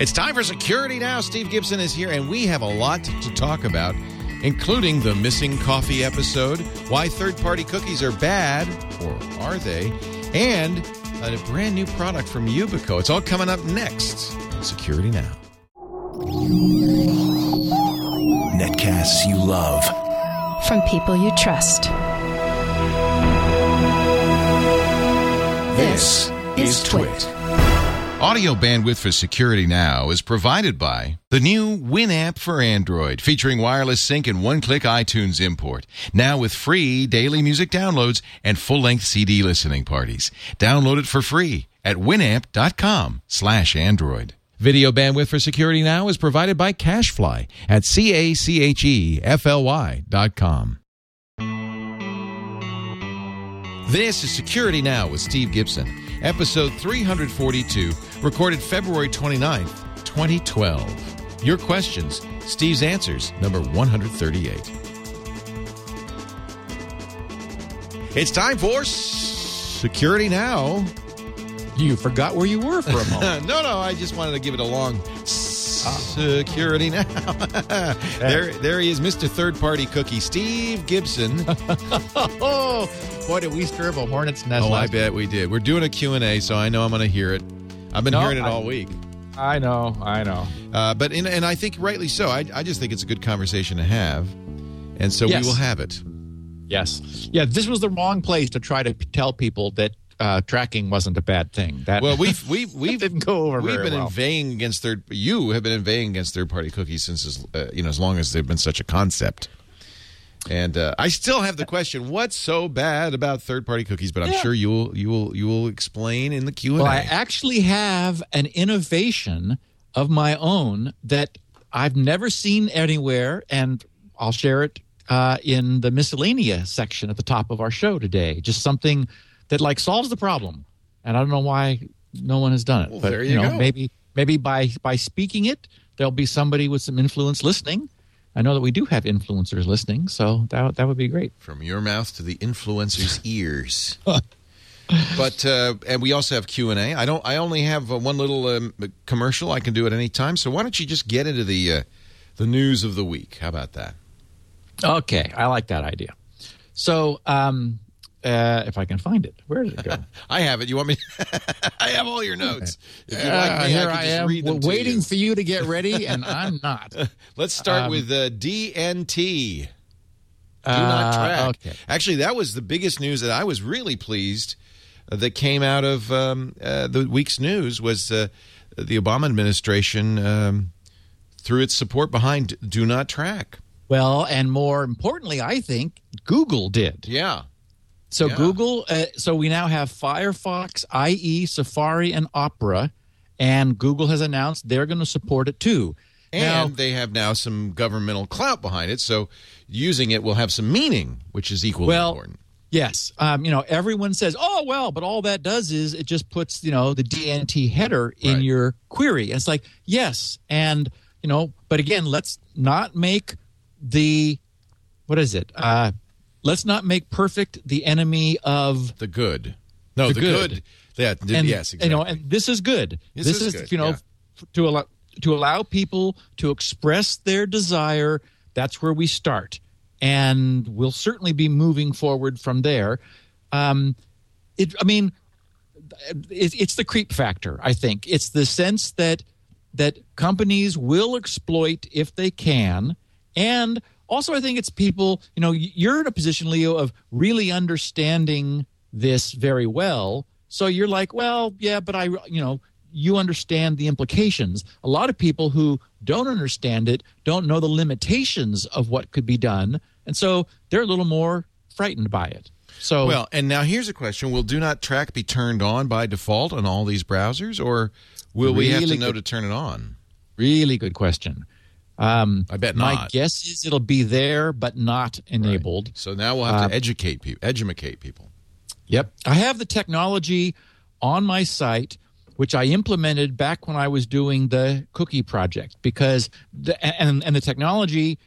It's time for Security Now. Steve Gibson is here, and we have a lot to talk about, including the missing coffee episode, why third party cookies are bad, or are they, and a brand new product from Yubico. It's all coming up next on Security Now. Netcasts you love. From people you trust. This is Twit. Audio bandwidth for Security Now is provided by the new Winamp for Android, featuring wireless sync and one-click iTunes import. Now with free daily music downloads and full-length CD listening parties. Download it for free at winamp.com slash Android. Video bandwidth for Security Now is provided by Cashfly at C-A-C-H-E-F-L-Y dot com. This is Security Now with Steve Gibson, episode 342, recorded February 29th, 2012. Your questions, Steve's answers, number 138. It's time for Security Now. You forgot where you were for a moment. no, no, I just wanted to give it a long ah. security now. there, there he is, Mr. Third Party Cookie, Steve Gibson. oh, boy, did we stir up a hornet's nest. Oh, I bet we did. We're doing a Q&A, so I know I'm going to hear it. I've been No, hearing it I- all week. I know, I know. Uh, but in, and I think rightly so. I, I just think it's a good conversation to have, and so Yes. we will have it. Yes. Yeah, this was the wrong place to try to tell people that uh, tracking wasn't a bad thing. That Well, we've we've we've didn't go over We've been well. inveighing against third. You have been inveighing against third party cookies since as uh, you know as long as they've been such a concept. And uh, I still have the question: What's so bad about third party cookies? But I'm Yeah. sure you will you will you will explain in the Q and Well, I A. actually have an innovation of my own that I've never seen anywhere, and I'll share it uh, in the miscellanea section at the top of our show today. Just something that like solves the problem, and I don't know why no one has done it. Well, but there you know, go. maybe maybe by by speaking it, there'll be somebody with some influence listening. I know that we do have influencers listening, so that that would be great. From your mouth to the influencer's ears. but uh, and we also have Q and A. I don't. I only have uh, one little um, commercial. I can do at any time. So why don't you just get into the uh, the news of the week? How about that? Okay, I like that idea. So, um, uh, if I can find it, where did it go? I have it. You want me? I have all your notes. If you Uh, like me, here I, I, just am, read them w- to waiting you. for you to get ready, and I'm not. Let's start Um, with uh, DNT. Do not Uh, track. okay. Actually, that was the biggest news that I was really pleased uh, that came out of um, uh, the week's news was uh, the Obama administration um, threw its support behind Do Not Track. Well, and more importantly, I think Google did. Yeah. So Yeah. Google. Uh, so we now have Firefox, IE, Safari, and Opera, and Google has announced they're going to support it too. And Now- they have now some governmental clout behind it, so using it will have some meaning, which is equally Well, important. Yes, um, you know everyone says, "Oh well," but all that does is it just puts you know the DNT header in Right. your query. And it's like yes, and you know, but again, let's not make the what is it? Uh, let's not make perfect the enemy of The good. No, the, The good. good. Yeah, th- and yes, exactly. you know, and this is good. This This, is is, good, you know yeah. to allow to allow people to express their desire. That's where we start, and we'll certainly be moving forward from there. Um, it, I mean, it, it's the creep factor. I think it's the sense that that companies will exploit if they can, and also I think it's people. You know, you're in a position, Leo, of really understanding this very well. So you're like, well, yeah, but I, you know, you understand the implications. A lot of people who don't understand it don't know the limitations of what could be done, and so they're a little more frightened by it. So Well, and now here's a question: Will Do Not Track be turned on by default on all these browsers, or will we have to know good- to turn it on? Really good question. Um, I bet not. my guess is it'll be there, but not enabled. So now we'll have Uh, to educate people, edumacate people. Yep. I have the technology on my site, which I implemented back when I was doing the cookie project, because the, and and the technology.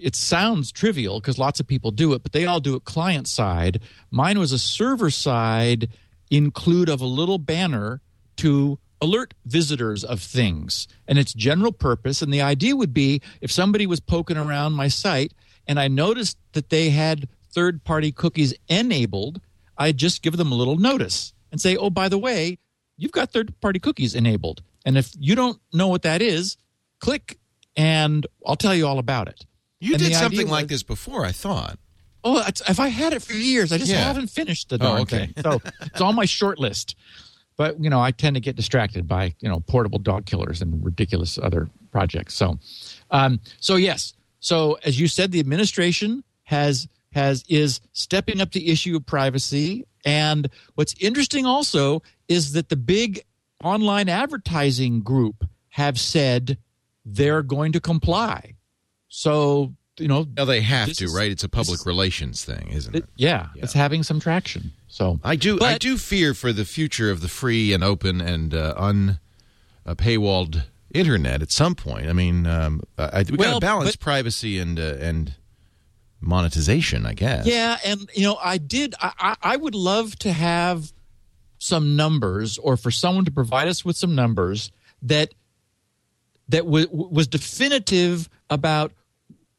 It sounds trivial because lots of people do it, but they all do it client side. Mine was a server side include of a little banner to alert visitors of things and it's general purpose and the idea would be if somebody was poking around my site and i noticed that they had third party cookies enabled i'd just give them a little notice and say oh by the way you've got third party cookies enabled and if you don't know what that is click and i'll tell you all about it You And did the idea something like this before, I thought. Oh, if I had it for years, I just Yeah. haven't finished the Oh, darn okay. thing. So it's on my short list. But you know, I tend to get distracted by you know portable dog killers and ridiculous other projects. So, um, so yes. So as you said, the administration has has is stepping up the issue of privacy. And what's interesting also is that the big online advertising group have said they're going to comply. So you know, No, they have to, is- right? It's a public relations thing, isn't it? it- yeah, it's having some traction. So I do. I do fear for the future of the free and open and uh, un uh, paywalled internet at some point. I mean, um, I, we got to balance but- privacy and uh, and monetization, I guess. Yeah, and you know, I did. I, I I would love to have some numbers, or for someone to provide us with some numbers that that w- was definitive about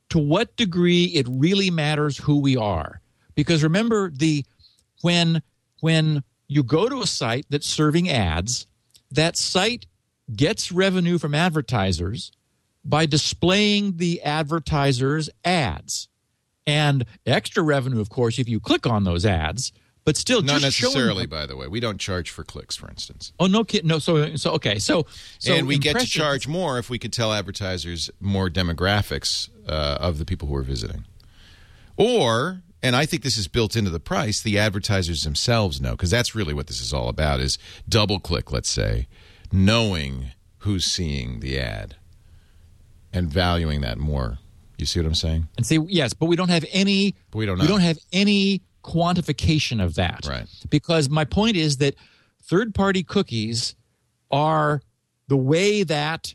to what degree it really matters who we are. Because remember, the when when you go to a site that's serving ads, that site gets revenue from advertisers by displaying the advertisers' ads and extra revenue, of course, if you click on those ads. But still, Not just necessarily, by the way. We don't charge for clicks, for instance. Oh no, kid, no. So so okay. So so and we get to charge more if we could tell advertisers more demographics uh, of the people who are visiting. Or, and I think this is built into the price, the advertisers themselves know, because that's really what this is all about is DoubleClick, let's say, knowing who's seeing the ad and valuing that more. You see what I'm saying? and say yes, but we don't have any. But we don't We don't have any quantification of that. Right. Because my point is that third-party cookies are the way that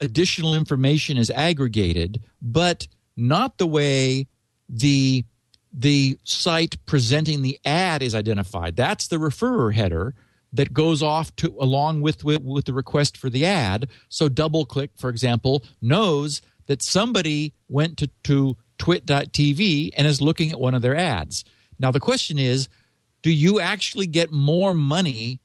additional information is aggregated, but not the way the the site presenting the ad is identified. That's the referrer header that goes off to along with, with with the request for the ad. So DoubleClick, for example, knows that somebody went to, to twit.tv and is looking at one of their ads. Now the question is, do you actually get more money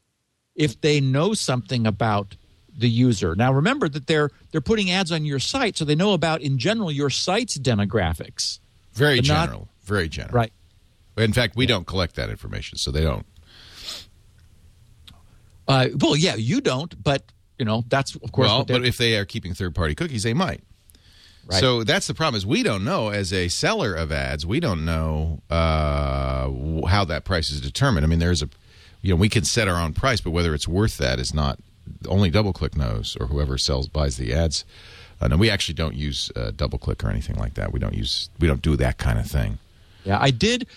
if they know something about the user. Now remember that they're they're putting ads on your site so they know about in general your site's demographics. Very But not- general. very general. Right. In fact, we don't collect that information, so they don't. Uh, well, yeah, you don't, but you know that's of course. well, but if they are keeping third-party cookies, they might. Right. So that's the problem is we don't know as a seller of ads, we don't know uh, how that price is determined. I mean, there's a, you know, we can set our own price, but whether it's worth that is not only DoubleClick knows or whoever sells buys the ads. Uh, no, we actually don't use uh, DoubleClick or anything like that. We don't use we don't do that kind of thing. Yeah, I did.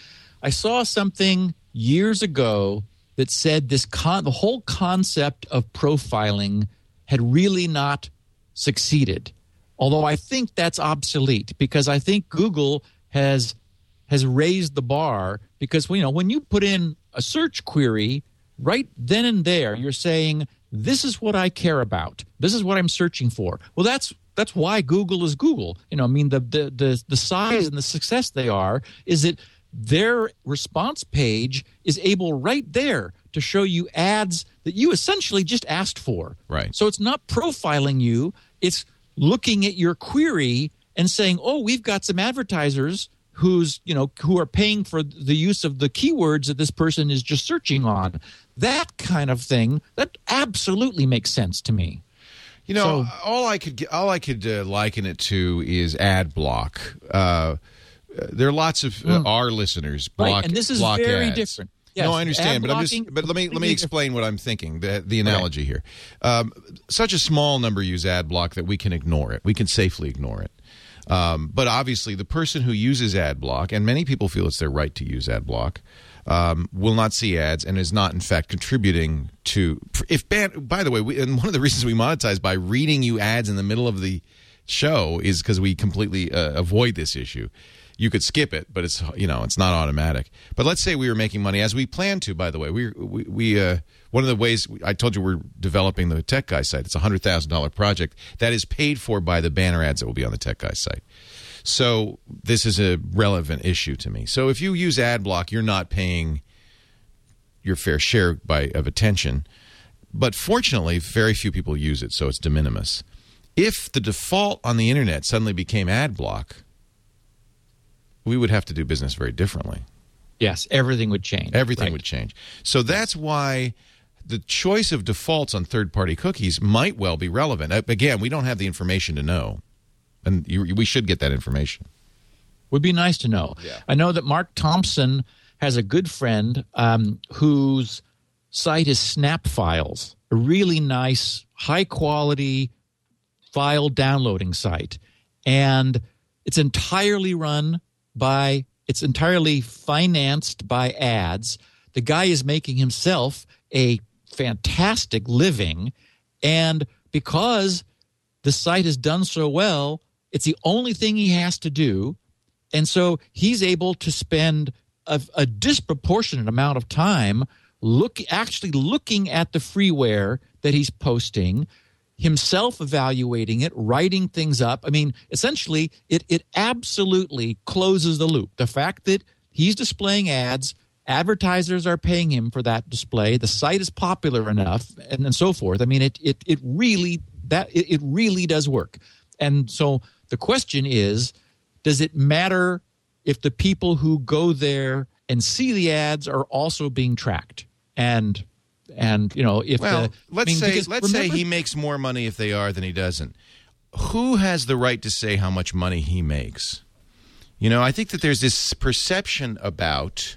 I saw something years ago that said this con- the whole concept of profiling had really not succeeded. Although I think that's obsolete because I think Google has has raised the bar because you know when you put in a search query right then and there you're saying this is what I care about. This is what I'm searching for. Well that's that's why Google is Google. You know, I mean the the the, the size and the success they are is that their response page is able right there to show you ads that you essentially just asked for. Right. So it's not profiling you, it's looking at your query and saying, "Oh, we've got some advertisers who's, you know, who are paying for the use of the keywords that this person is just searching on." That kind of thing, that absolutely makes sense to me. You know, So- all I could all I could uh, liken it to is ad block. Uh, there are lots of uh, our listeners Right, block and this is very ads. different. Yes, no, I understand, but I'm just. But let me let me explain what I'm thinking. The the analogy here. Um, such a small number use ad block that we can ignore it. We can safely ignore it. Um, but obviously, the person who uses ad block, and many people feel it's their right to use ad block, um, will not see ads and is not, in fact, contributing to. If ban, by the way, we, and one of the reasons we monetize by reading you ads in the middle of the show is because we completely uh, avoid this issue. You could skip it, but it's you know it's not automatic. But let's say we were making money as we plan to. By the way, we we, we uh, one of the ways I told you we're developing the Tech Guy site. It's a hundred thousand dollar project that is paid for by the banner ads that will be on the Tech Guy site. So this is a relevant issue to me. So if you use ad block, you're not paying your fair share by of attention. But fortunately, very few people use it, so it's de minimis. If the default on the internet suddenly became ad block, we would have to do business very differently. Yes, everything would change. Everything Right. would change. So that's why the choice of defaults on third party cookies might well be relevant. Uh, Again, we don't have the information to know. And you, we should get that information. would be nice to know. Yeah. I know that Mark Thompson has a good friend um, whose site is Snap Files, a really nice, high quality file downloading site, and it's entirely run by. It's entirely financed by ads. The guy is making himself a fantastic living, and because the site has done so well, it's the only thing he has to do. And so he's able to spend a, a disproportionate amount of time look actually looking at the freeware that he's posting, himself evaluating it, writing things up. I mean, essentially, it it absolutely closes the loop. The fact that he's displaying ads, advertisers are paying him for that display, the site is popular enough, and, and so forth. I mean, it it it really that it, it really does work. And so the question is, does it matter if the people who go there and see the ads are also being tracked? And and you know if Well, the, let's I mean, say let's say he makes more money if they are than he doesn't. Who has the right to say how much money he makes? You know, I think that there's this perception about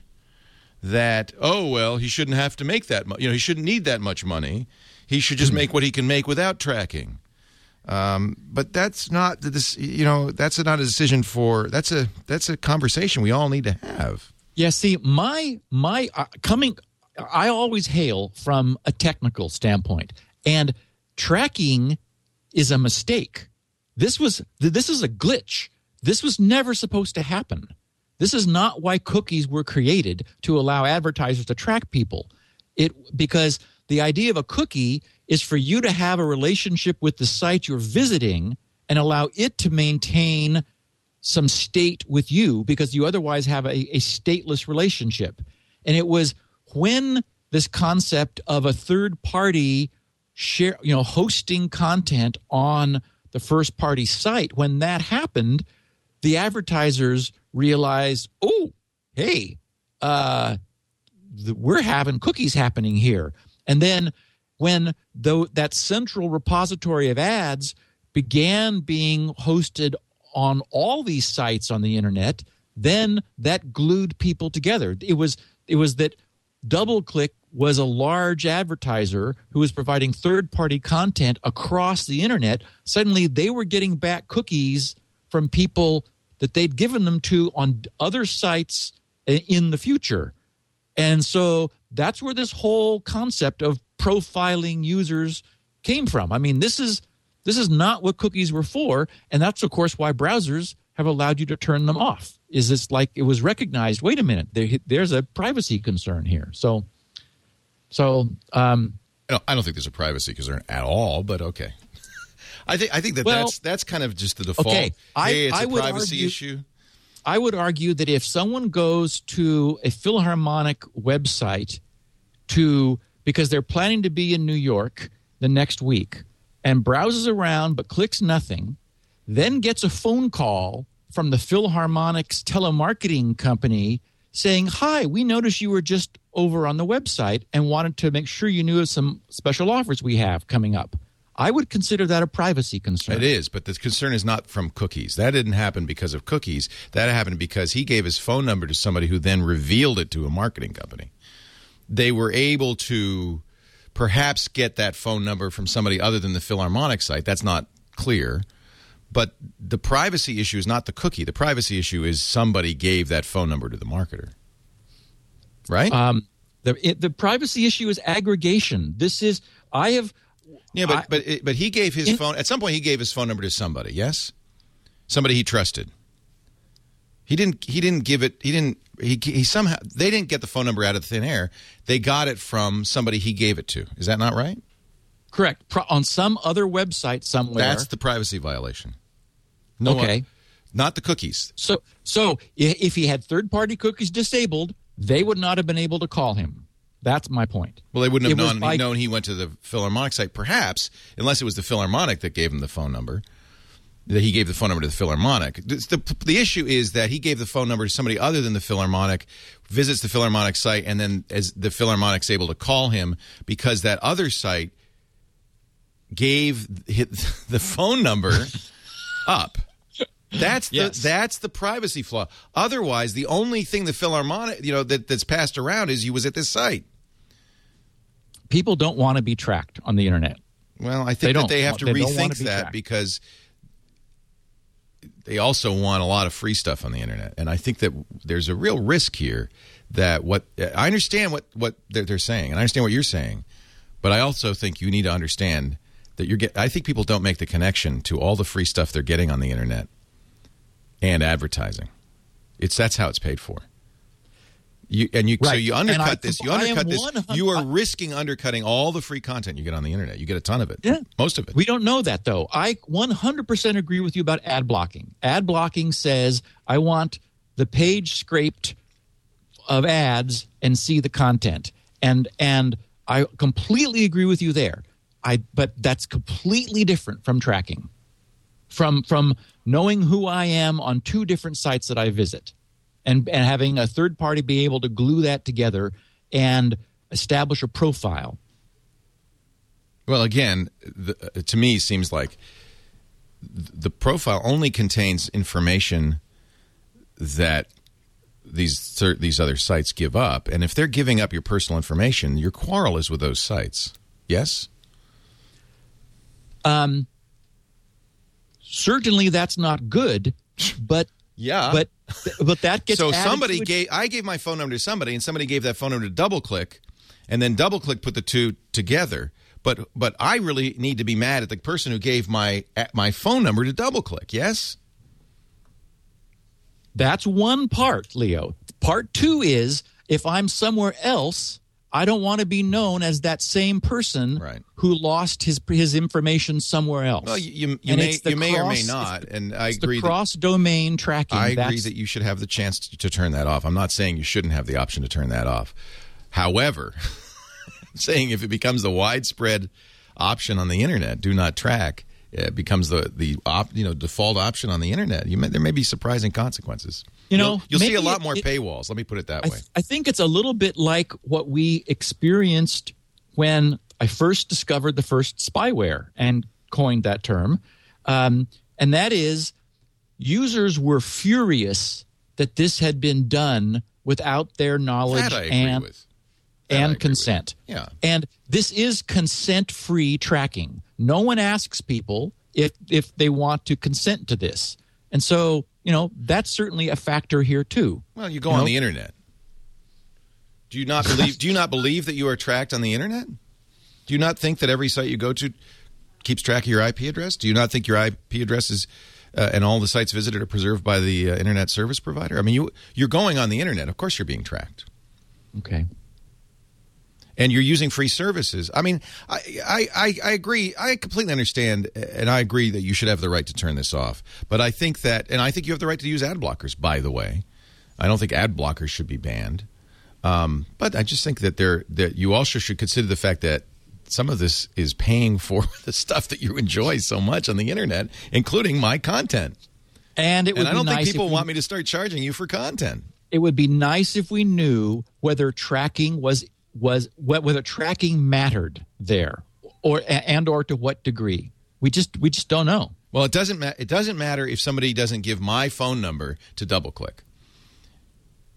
that. Oh well, he shouldn't have to make that. Mu- you know, he shouldn't need that much money. He should just make what he can make without tracking. Um, but that's not this. You know, that's not a decision for. That's a that's a conversation we all need to have. Yeah, see, my my uh, coming, I always hail from a technical standpoint, and tracking is a mistake. This was this is a glitch. This was never supposed to happen. This is not why cookies were created to allow advertisers to track people. It because the idea of a cookie is for you to have a relationship with the site you're visiting and allow it to maintain some state with you because you otherwise have a, a stateless relationship. And it was when this concept of a third party share, you know, hosting content on the first party site, when that happened, the advertisers realized, oh, hey, uh, we're having cookies happening here. And then when though that central repository of ads began being hosted on all these sites on the internet, then that glued people together. It was it was that DoubleClick was a large advertiser who was providing third party content across the internet. Suddenly they were getting back cookies from people that they'd given them to on other sites in the future. And so that's where this whole concept of profiling users came from. I mean, this is this is not what cookies were for, and that's of course why browsers have allowed you to turn them off. Is this like it was recognized? Wait a minute, there, there's a privacy concern here. So, so um, I don't, I don't think there's a privacy concern at all, but okay. I think I think that Well, that's that's kind of just the default. okay, I- hey, it's I a privacy argue- issue. I would argue that if someone goes to a Philharmonic website to because they're planning to be in New York the next week and browses around but clicks nothing, then gets a phone call from the Philharmonic's telemarketing company saying, "Hi, we noticed you were just over on the website and wanted to make sure you knew of some special offers we have coming up." I would consider that a privacy concern. It is, but the concern is not from cookies. That didn't happen because of cookies. That happened because he gave his phone number to somebody who then revealed it to a marketing company. They were able to perhaps get that phone number from somebody other than the Philharmonic site. That's not clear. But the privacy issue is not the cookie. The privacy issue is somebody gave that phone number to the marketer. Right? Um, the it, the privacy issue is aggregation. This is I have Yeah, but I- but it, but he gave his In- phone at some point. He gave his phone number to somebody. Yes, somebody he trusted. He didn't. He didn't give it. He didn't. He, he somehow they didn't get the phone number out of thin air. They got it from somebody he gave it to. Is that not right? Correct. Pro- on some other website somewhere. That's the privacy violation. No, Okay. not the cookies. So, so if he had third-party cookies disabled, they would not have been able to call him. That's my point. Well, they wouldn't have It known, like- known he went to the Philharmonic site, perhaps, unless it was the Philharmonic that gave him the phone number. That he gave the phone number to the Philharmonic. The, the, the issue is that he gave the phone number to somebody other than the Philharmonic, visits the Philharmonic site, and then as the Philharmonic's able to call him because that other site gave the phone number up. That's the that's the privacy flaw. Otherwise, the only thing the Philharmonic, you know, that, that's passed around is you was at this site. People don't want to be tracked on the internet. Well, I They think that they have to they rethink be that tracked. because they also want a lot of free stuff on the internet, and I think that there's a real risk here that what I understand what what they're, they're saying, and I understand what you're saying, but I also think you need to understand that you're get. I think people don't make the connection to all the free stuff they're getting on the internet and advertising. It's that's how it's paid for. You and you so you And I undercut this. You comp- I am undercut this. You are risking undercutting all the free content you get on the internet. You get a ton of it. Yeah. most of it. We don't know that though. I 100% agree with you about ad blocking. Ad blocking says I want the page scraped of ads and see the content. And and I completely agree with you there. I but that's completely different from tracking. From from knowing who I am on two different sites that I visit and and having a third party be able to glue that together and establish a profile. Well, again, the, to me, seems like the profile only contains information that these these other sites give up, and if they're giving up your personal information, your quarrel is with those sites. Yes. Um, certainly that's not good, but Yeah. but but that gets so somebody gave I gave my phone number to somebody, and somebody gave that phone number to DoubleClick, and then DoubleClick put the two together. But but I really need to be mad at the person who gave my at my phone number to DoubleClick. Yes. That's one part, Leo. Part two is if I'm somewhere else, I don't want to be known as that same person Right. who lost his his information somewhere else. Well, you, you, may you may or may not, and I it's agree. cross domain tracking. I agree That's- that you should have the chance to, to turn that off. I'm not saying you shouldn't have the option to turn that off. However, I'm saying if it becomes the widespread option on the internet, do not track, it becomes the the op, you know default option on the internet. You may, there may be surprising consequences. You know, you'll, you'll see a lot more it- paywalls. Let me put it that I, way. I think it's a little bit like what we experienced when I first discovered the first spyware and coined that term. Um, and that is, users were furious that this had been done without their knowledge that I agree and, with. That I and agree with. consent. Yeah. And this is consent free tracking. No one asks people if, if they want to consent to this. And so, you know, that's certainly a factor here too. Well, you go You on know? the internet. Do you not believe? do you not believe that you are tracked on the internet? Do you not think that every site you go to keeps track of your IP address? Do you not think your IP address is uh, and all the sites visited are preserved by the uh, internet service provider? I mean, you you're going on the internet. Of course, you're being tracked, Okay. And you're using free services. I mean, I I, I, agree. I completely understand, and I agree that you should have the right to turn this off. But I think that, and I think you have the right to use ad blockers. By the way, I don't think ad blockers should be banned. Um, but I just think that there that you also should consider the fact that some of this is paying for the stuff that you enjoy so much on the internet, including my content. And it would And I don't nice think people we, want me to start charging you for content. It would be nice if we knew whether tracking was was whether tracking mattered there, or and or to what degree. We just we just don't know. Well, it doesn't ma- it doesn't matter if somebody doesn't give my phone number to DoubleClick.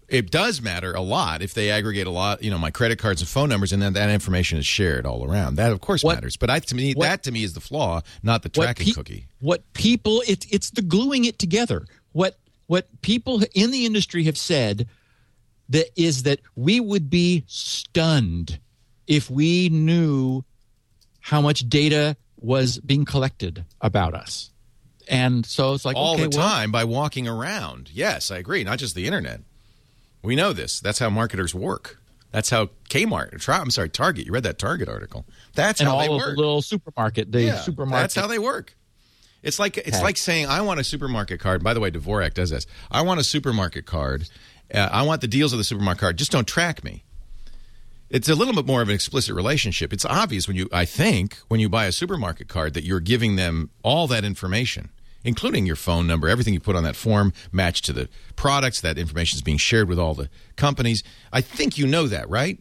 It does matter a lot if they aggregate a lot, you know, my credit cards and phone numbers, and then that information is shared all around. That, of course, What- matters. But I, to me, what- that to me is the flaw, not the What tracking pe- cookie. What people it, it's the gluing it together. What what people in the industry have said that is that we would be stunned if we knew how much data was being collected about us. and so it's like all okay, the well, time by walking around. Yes, I agree. Not just the internet. We know this. That's how marketers work. That's how Kmart. I'm sorry, Target. You read that Target article. That's and how all they of work. the little supermarket, the Yeah, supermarket. That's how they work. It's like it's Okay. like saying I want a supermarket card. By the way, Dvorak does this. I want a supermarket card. Uh, I want the deals of the supermarket card. Just don't track me. It's a little bit more of an explicit relationship. It's obvious when you, I think, when you buy a supermarket card that you're giving them all that information, including your phone number, everything you put on that form matched to the products. That information is being shared with all the companies. I think you know that, right?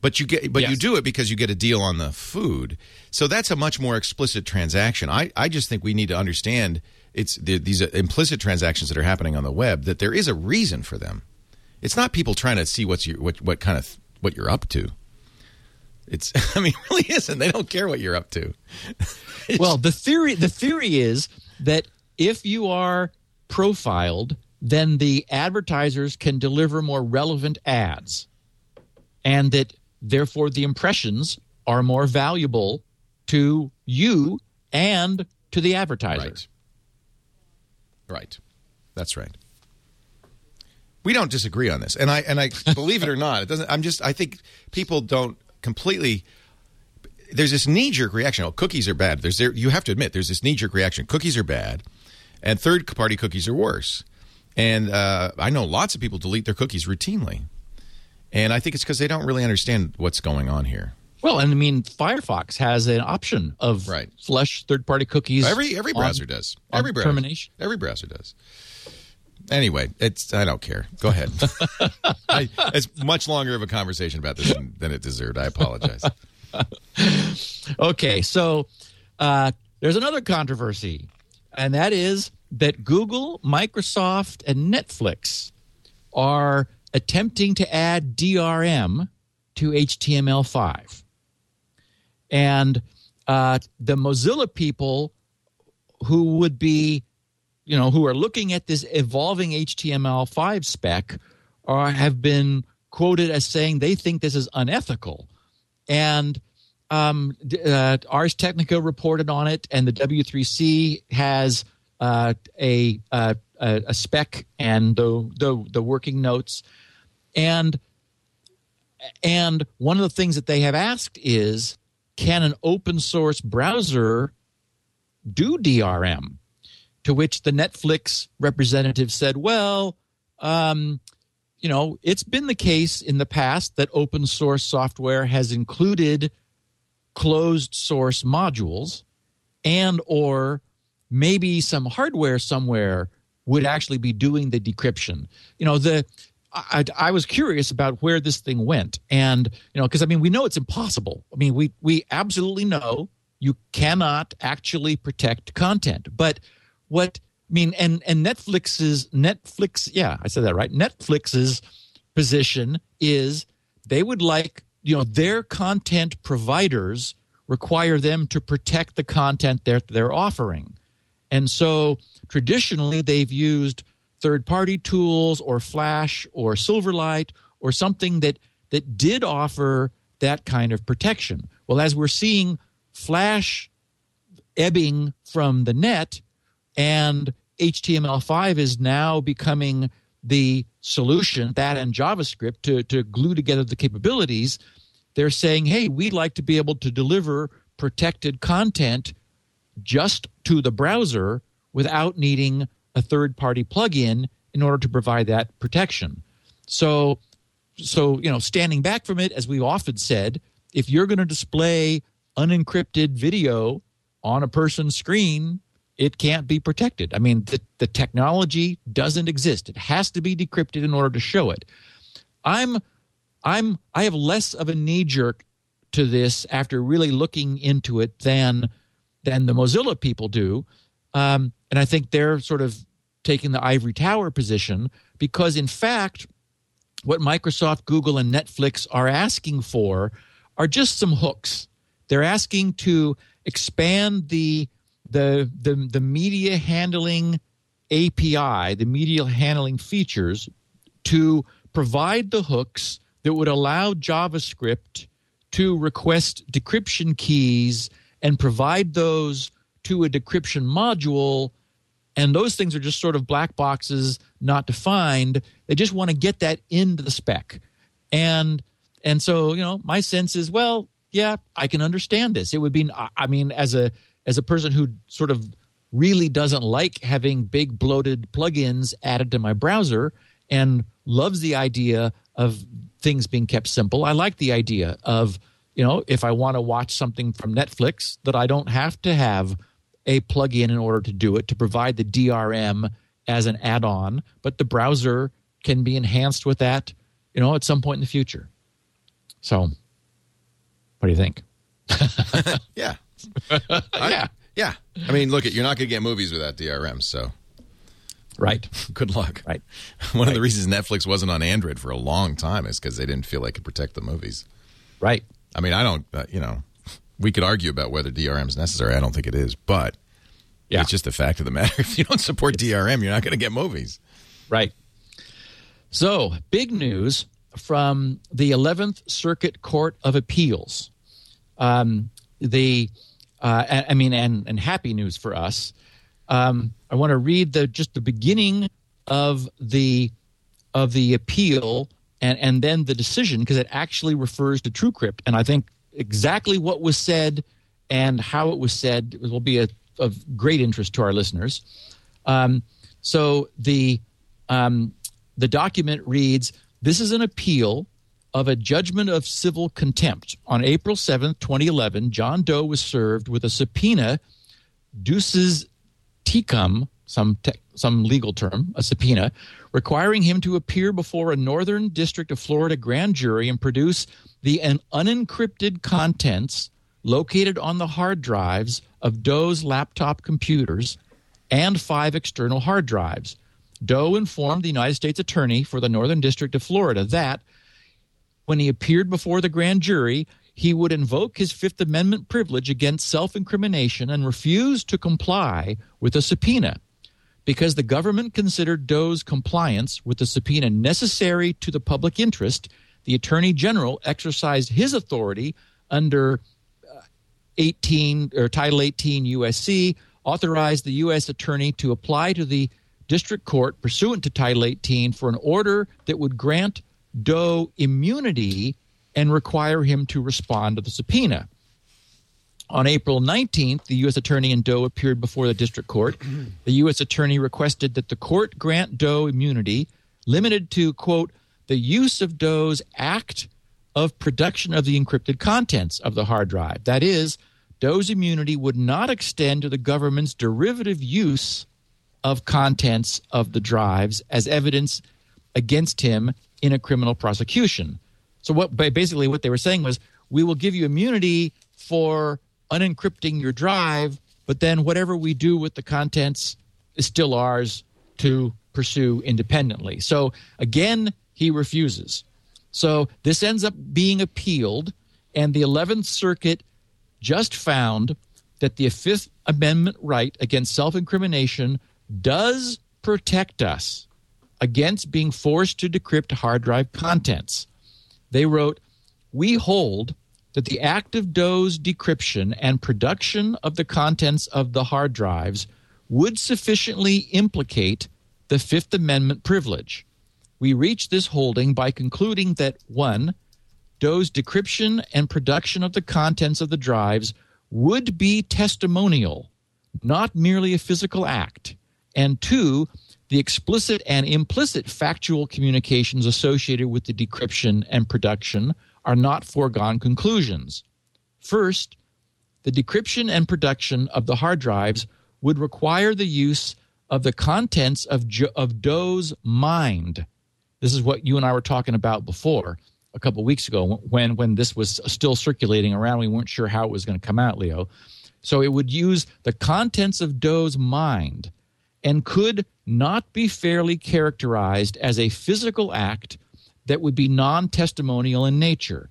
But you get, but you do it because you get a deal on the food. So that's a much more explicit transaction. I, I just think we need to understand it's the, these implicit transactions that are happening on the web that there is a reason for them. It's not people trying to see what's your, what what kind of what you're up to. It's I mean it really isn't. They don't care what you're up to. well, the theory the theory is that if you are profiled, then the advertisers can deliver more relevant ads, and that therefore the impressions are more valuable to you and to the advertiser. Right. Right. That's right. We don't disagree on this. And I and I believe it or not, it doesn't I'm just I think people don't completely there's this knee jerk reaction. Oh, cookies are bad. There's there you have to admit there's this knee jerk reaction. Cookies are bad, and third party cookies are worse. And uh, I know lots of people delete their cookies routinely, and I think it's because they don't really understand what's going on here. Well, and I mean, Firefox has an option of Right. flush third-party cookies. Every every on- browser does. Every browser. termination. Every browser does. Anyway, it's I don't care. Go ahead. I, it's much longer of a conversation about this than, than it deserved. I apologize. Okay, so uh, there's another controversy, and that is that Google, Microsoft, and Netflix are attempting to add DRM to HTML5. And uh, the Mozilla people who would be, you know, who are looking at this evolving HTML5 spec are, have been quoted as saying they think this is unethical. And um, uh, Ars Technica reported on it, and the W3C has uh, a, uh, a a spec and the, the the working notes, and and one of the things that they have asked is, can an open source browser do DRM? To which the Netflix representative said, well, um, you know, it's been the case in the past that open source software has included closed source modules and or maybe some hardware somewhere would actually be doing the decryption you know the I, I was curious about where this thing went. And you know because i mean we know it's impossible. I mean we we absolutely know you cannot actually protect content. But what i mean and and netflix's netflix yeah i said that right. Netflix's position is they would like you know their content providers require them to protect the content that they're offering. And so traditionally they've used third party tools or flash or silverlight or something that that did offer that kind of protection well as we're seeing flash ebbing from the net and HTML5 is now becoming the solution, that and JavaScript, to, to glue together the capabilities. They're saying, hey, we'd like to be able to deliver protected content just to the browser without needing a third party plugin in order to provide that protection. So, so you know, standing back from it, as we've often said, if you're going to display unencrypted video on a person's screen, it can't be protected. I mean, the, the technology doesn't exist. It has to be decrypted in order to show it. I'm I'm I have less of a knee jerk to this after really looking into it than than the Mozilla people do, um, and I think they're sort of taking the ivory tower position because, in fact, what Microsoft, Google, and Netflix are asking for are just some hooks. They're asking to expand the the the, the media handling API, the media handling features, to provide the hooks that would allow JavaScript to request decryption keys and provide those to a decryption module and those things are just sort of black boxes not defined. They just want to get that into the spec. And and so you know my sense is well yeah i can understand this. It would be i mean as a as a person who sort of really doesn't like having big bloated plugins added to my browser and loves the idea of things being kept simple i like the idea of you know if i want to watch something from netflix that i don't have to have a plugin in order to do it to provide the DRM as an add-on, but the browser can be enhanced with that, you know, at some point in the future. So, what do you think? yeah. yeah. Yeah. I mean, look, at you're not going to get movies without DRM, so Right. good luck. Right. One of the reasons Netflix wasn't on Android for a long time is because they didn't feel they could protect the movies. Right. I mean, I don't, uh, you know, we could argue about whether DRM is necessary. I don't think it is, but Yeah. it's just the fact of the matter. If you don't support DRM, you're not going to get movies. Right. So, big news from the 11th Circuit Court of Appeals. Um, the, uh, I I mean, and, and happy news for us. Um, I want to read the just the beginning of the of the appeal and and then the decision because it actually refers to TrueCrypt, and I think exactly what was said and how it was said will be a, of great interest to our listeners. Um, so the um, the document reads: This is an appeal of a judgment of civil contempt. On April seventh, 2011, John Doe was served with a subpoena, duces tecum, some te- some legal term, a subpoena, requiring him to appear before a Northern District of Florida grand jury and produce the un- unencrypted contents located on the hard drives of Doe's laptop computers and five external hard drives. Doe informed the United States Attorney for the Northern District of Florida that when he appeared before the grand jury, he would invoke his Fifth Amendment privilege against self incrimination and refuse to comply with a subpoena. Because the government considered Doe's compliance with the subpoena necessary to the public interest, the Attorney General exercised his authority under uh, 18 or Title 18 USC, authorized the U.S. Attorney to apply to the District Court pursuant to Title 18 for an order that would grant Doe immunity and require him to respond to the subpoena. On April 19th, the U.S. Attorney and Doe appeared before the district court. The U.S. Attorney requested that the court grant Doe immunity limited to, quote, the use of Doe's act of production of the encrypted contents of the hard drive. That is, Doe's immunity would not extend to the government's derivative use of contents of the drives as evidence against him in a criminal prosecution. So what basically what they were saying was we will give you immunity for unencrypting your drive, but then whatever we do with the contents is still ours to pursue independently. So again, he refuses. So this ends up being appealed, and the 11th Circuit just found that the Fifth Amendment right against self incrimination does protect us against being forced to decrypt hard drive contents. They wrote, We hold that the act of Doe's decryption and production of the contents of the hard drives would sufficiently implicate the Fifth Amendment privilege. We reach this holding by concluding that one, Doe's decryption and production of the contents of the drives would be testimonial, not merely a physical act. And two, the explicit and implicit factual communications associated with the decryption and production are not foregone conclusions. First, the decryption and production of the hard drives would require the use of the contents of, jo- of Doe's mind. This is what you and I were talking about before a couple weeks ago when when this was still circulating around. We weren't sure how it was going to come out, Leo. So it would use the contents of Doe's mind and could not be fairly characterized as a physical act that would be non testimonial in nature.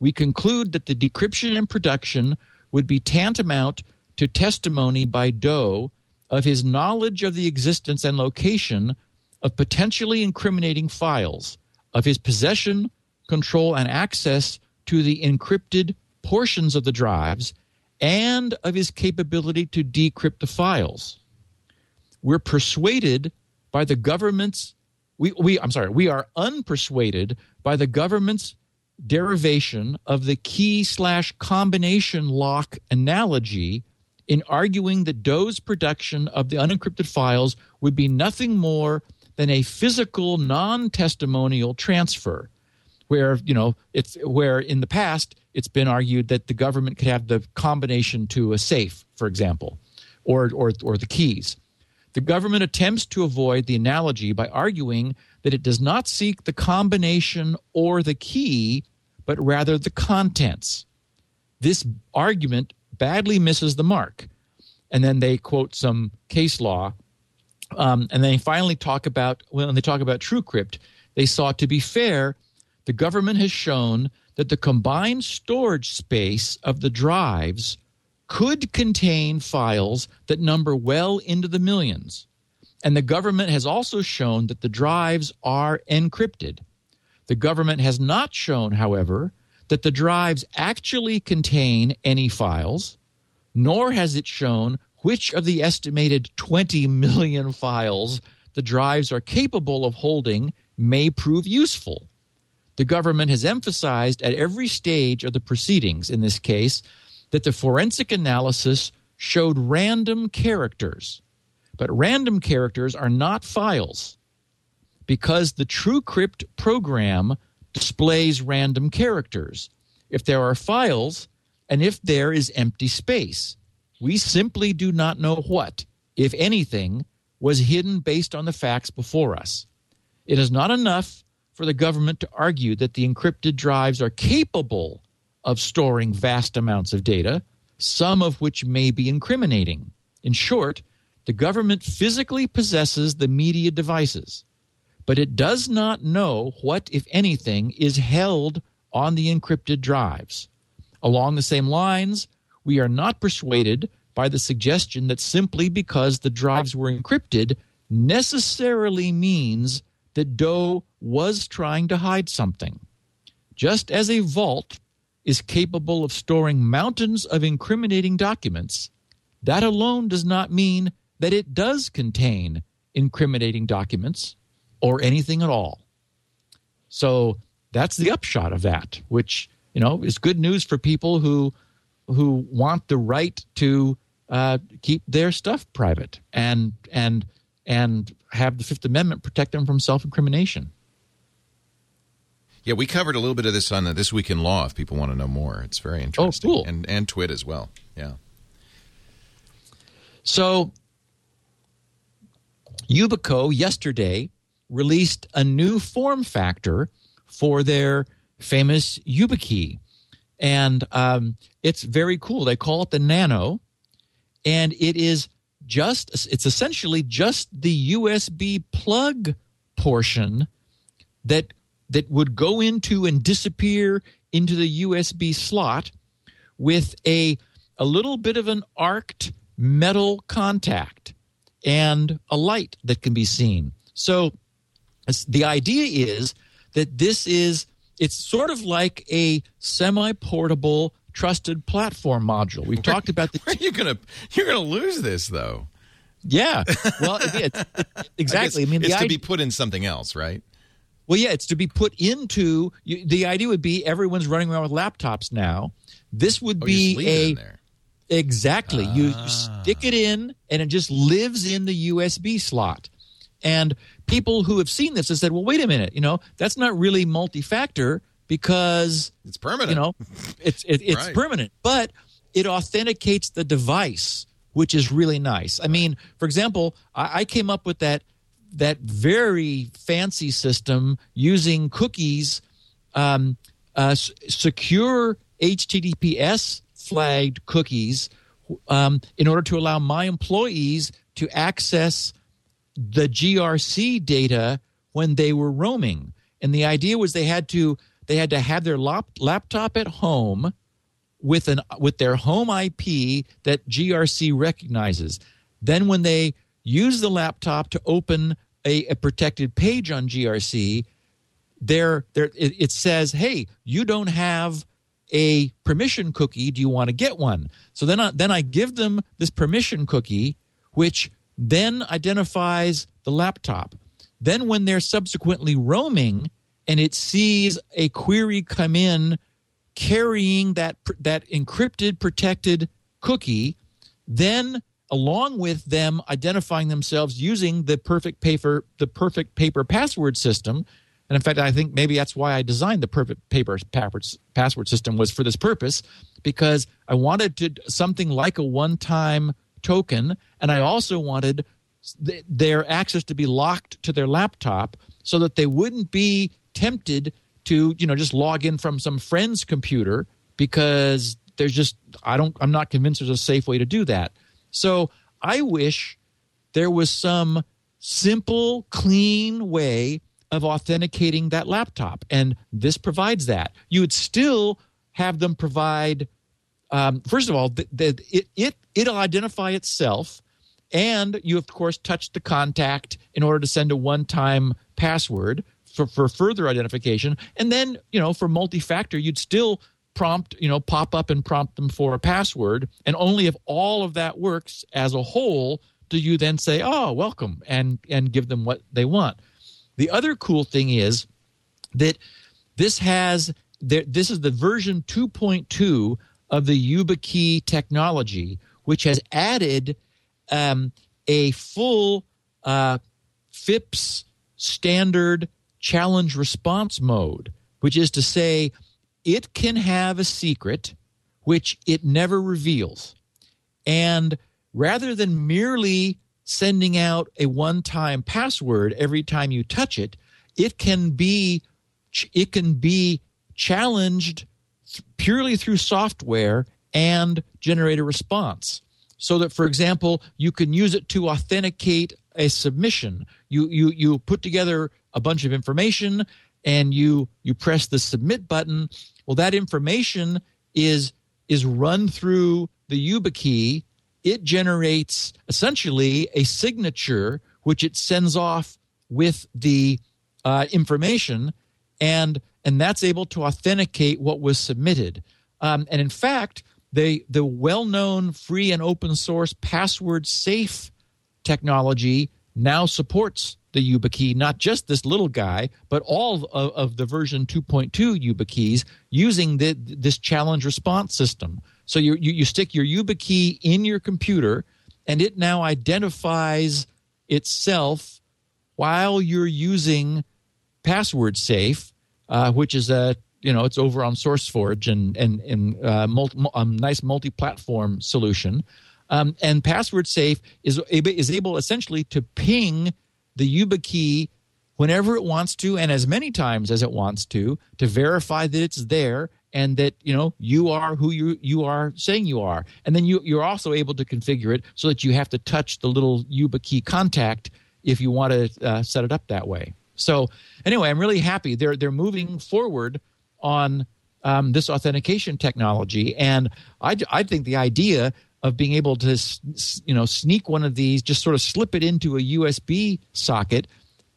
We conclude that the decryption and production would be tantamount to testimony by Doe of his knowledge of the existence and location of potentially incriminating files, of his possession, control, and access to the encrypted portions of the drives, and of his capability to decrypt the files. We're persuaded by the government's we, we I'm sorry, we are unpersuaded by the government's derivation of the key slash combination lock analogy in arguing that Doe's production of the unencrypted files would be nothing more than a physical non-testimonial transfer where you know it's where in the past it's been argued that the government could have the combination to a safe for example or or or the keys the government attempts to avoid the analogy by arguing that it does not seek the combination or the key but rather the contents. This argument badly misses the mark. And then they quote some case law um, and they finally talk about when they talk about TrueCrypt. They saw to be fair the government has shown that the combined storage space of the drives could contain files that number well into the millions. And the government has also shown that the drives are encrypted. The government has not shown, however, that the drives actually contain any files, nor has it shown which of the estimated 20 million files the drives are capable of holding may prove useful the government has emphasized at every stage of the proceedings in this case that the forensic analysis showed random characters. But random characters are not files because the TrueCrypt program displays random characters. If there are files and if there is empty space, we simply do not know what, if anything, was hidden based on the facts before us. It is not enough for the government to argue that the encrypted drives are capable of storing vast amounts of data, some of which may be incriminating. In short, the government physically possesses the media devices, but it does not know what, if anything, is held on the encrypted drives. Along the same lines, we are not persuaded by the suggestion that simply because the drives were encrypted necessarily means that Doe was trying to hide something. Just as a vault is capable of storing mountains of incriminating documents, that alone does not mean that it does contain incriminating documents or anything at all. So that's the upshot of that, which you know is good news for people who who want the right to uh, keep their stuff private and and and have the Fifth Amendment protect them from self incrimination. Yeah, we covered a little bit of this on This Week in Law if people want to know more. It's very interesting. Oh, cool. And, and Twit as well. Yeah. So, Yubico yesterday released a new form factor for their famous YubiKey. And um, it's very cool. They call it the Nano, and it is just it's essentially just the USB plug portion that that would go into and disappear into the USB slot with a a little bit of an arced metal contact and a light that can be seen. So the idea is that this is it's sort of like a semi-portable trusted platform module. We've where, talked about the. Where are you gonna you're gonna lose this though? Yeah, well, it, it, exactly. I, I mean, it's to idea, be put in something else, right? Well, yeah, it's to be put into. You, the idea would be everyone's running around with laptops now. This would oh, be a exactly. Ah. You, stick it in, and it just lives in the USB slot. And people who have seen this have said, "Well, wait a minute. You know, that's not really multi-factor." because it's permanent. You know, it's it, it's right. permanent, but it authenticates the device, which is really nice. I mean, for example, I, I came up with that that very fancy system using cookies, um, uh, secure HTTPS flagged cookies, um, in order to allow my employees to access the GRC data when they were roaming. And the idea was they had to they had to have their lap, laptop at home with an with their home IP that GRC recognizes. Then when they use the laptop to open a, a protected page on GRC, there there it, it says, "Hey, you don't have a permission cookie. Do you want to get one? So then I, then I give them this permission cookie, which then identifies the laptop. Then when they're subsequently roaming and it sees a query come in carrying that that encrypted protected cookie, then along with them identifying themselves using the perfect paper the perfect paper password system. And in fact i think maybe that's why i designed the perfect paper password system was for this purpose because i wanted to something like a one time token and i also wanted their access to be locked to their laptop so that they wouldn't be tempted to you know just log in from some friend's computer because there's just i don't i'm not convinced there's a safe way to do that so i wish there was some simple clean way of authenticating that laptop and this provides that you would still have them provide um, first of all the, the, it, it it'll identify itself and you, of course, touch the contact in order to send a one time password for, for further identification. And then, you know, for multi factor, you'd still prompt, you know, pop up and prompt them for a password. And only if all of that works as a whole do you then say, oh, welcome, and, and give them what they want. The other cool thing is that this has this is the version 2.2 of the YubiKey technology, which has added um, a full uh, FIPS standard challenge response mode, which is to say, it can have a secret which it never reveals. And rather than merely sending out a one time password every time you touch it, it can be it can be challenged purely through software and generate a response so that, for example, you can use it to authenticate a submission. You you you put together a bunch of information and you you press the submit button. Well, that information is is run through the YubiKey. It generates essentially a signature which it sends off with the uh, information, and and that's able to authenticate what was submitted. Um, and in fact, the the well-known free and open source password safe technology now supports the YubiKey, not just this little guy, but all of, of the version 2.2 YubiKeys using the, this challenge response system. So you, you, you stick your YubiKey in your computer, and it now identifies itself while you're using password safe, uh, which is a you know it's over on SourceForge and and and uh, a nice multi-platform solution. Um, and password safe is is able essentially to ping the YubiKey whenever it wants to and as many times as it wants to to verify that it's there and that you know you are who you you are saying you are and then you you're also able to configure it so that you have to touch the little YubiKey contact if you want to uh, set it up that way so anyway i'm really happy they're they're moving forward on um, this authentication technology. And I, I think the idea of being able to you know sneak one of these, just sort of slip it into a USB socket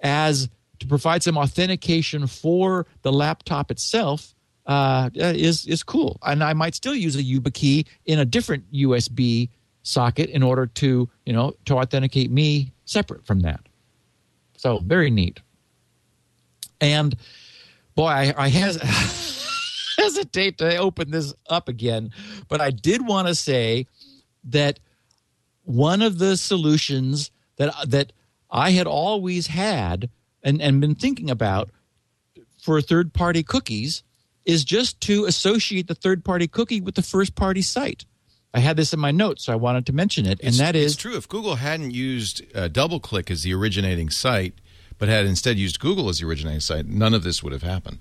as to provide some authentication for the laptop itself uh, is is cool. And I might still use a YubiKey in a different USB socket in order to you know to authenticate me separate from that. So very neat. And boy, I, I has, hesitate to open this up again, but I did want to say that one of the solutions that that I had always had and, and been thinking about for third party cookies is just to associate the third party cookie with the first party site. I had this in my notes, so I wanted to mention it. And it's, that is it's true. If Google hadn't used uh, DoubleClick as the originating site, but had instead used Google as the originating site, none of this would have happened.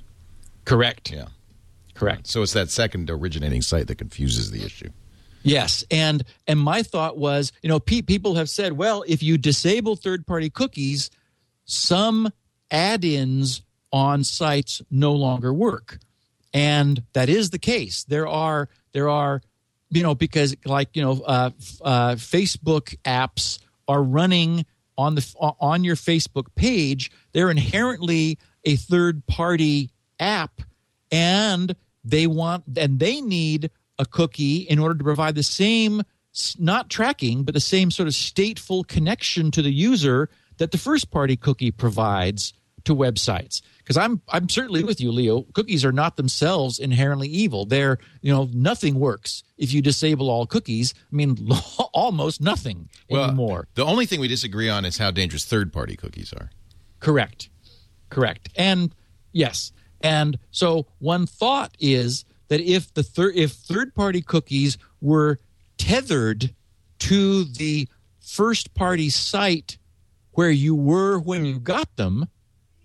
Correct. Yeah. Correct. So it's that second originating site that confuses the issue. Yes, and and my thought was, you know, pe- people have said, well, if you disable third-party cookies, some add-ins on sites no longer work, and that is the case. There are there are, you know, because like you know, uh, uh, Facebook apps are running on the on your Facebook page, they're inherently a third party app and they want and they need a cookie in order to provide the same not tracking but the same sort of stateful connection to the user that the first party cookie provides to websites. Because i'm i'm certainly with you leo. Cookies are not themselves inherently evil. They're you know nothing works if you disable all cookies. I mean almost nothing well, anymore. the only thing we disagree on is how dangerous third party cookies are. Correct. Correct. And yes. And so one thought is that if the third if third party cookies were tethered to the first party site where you were when you got them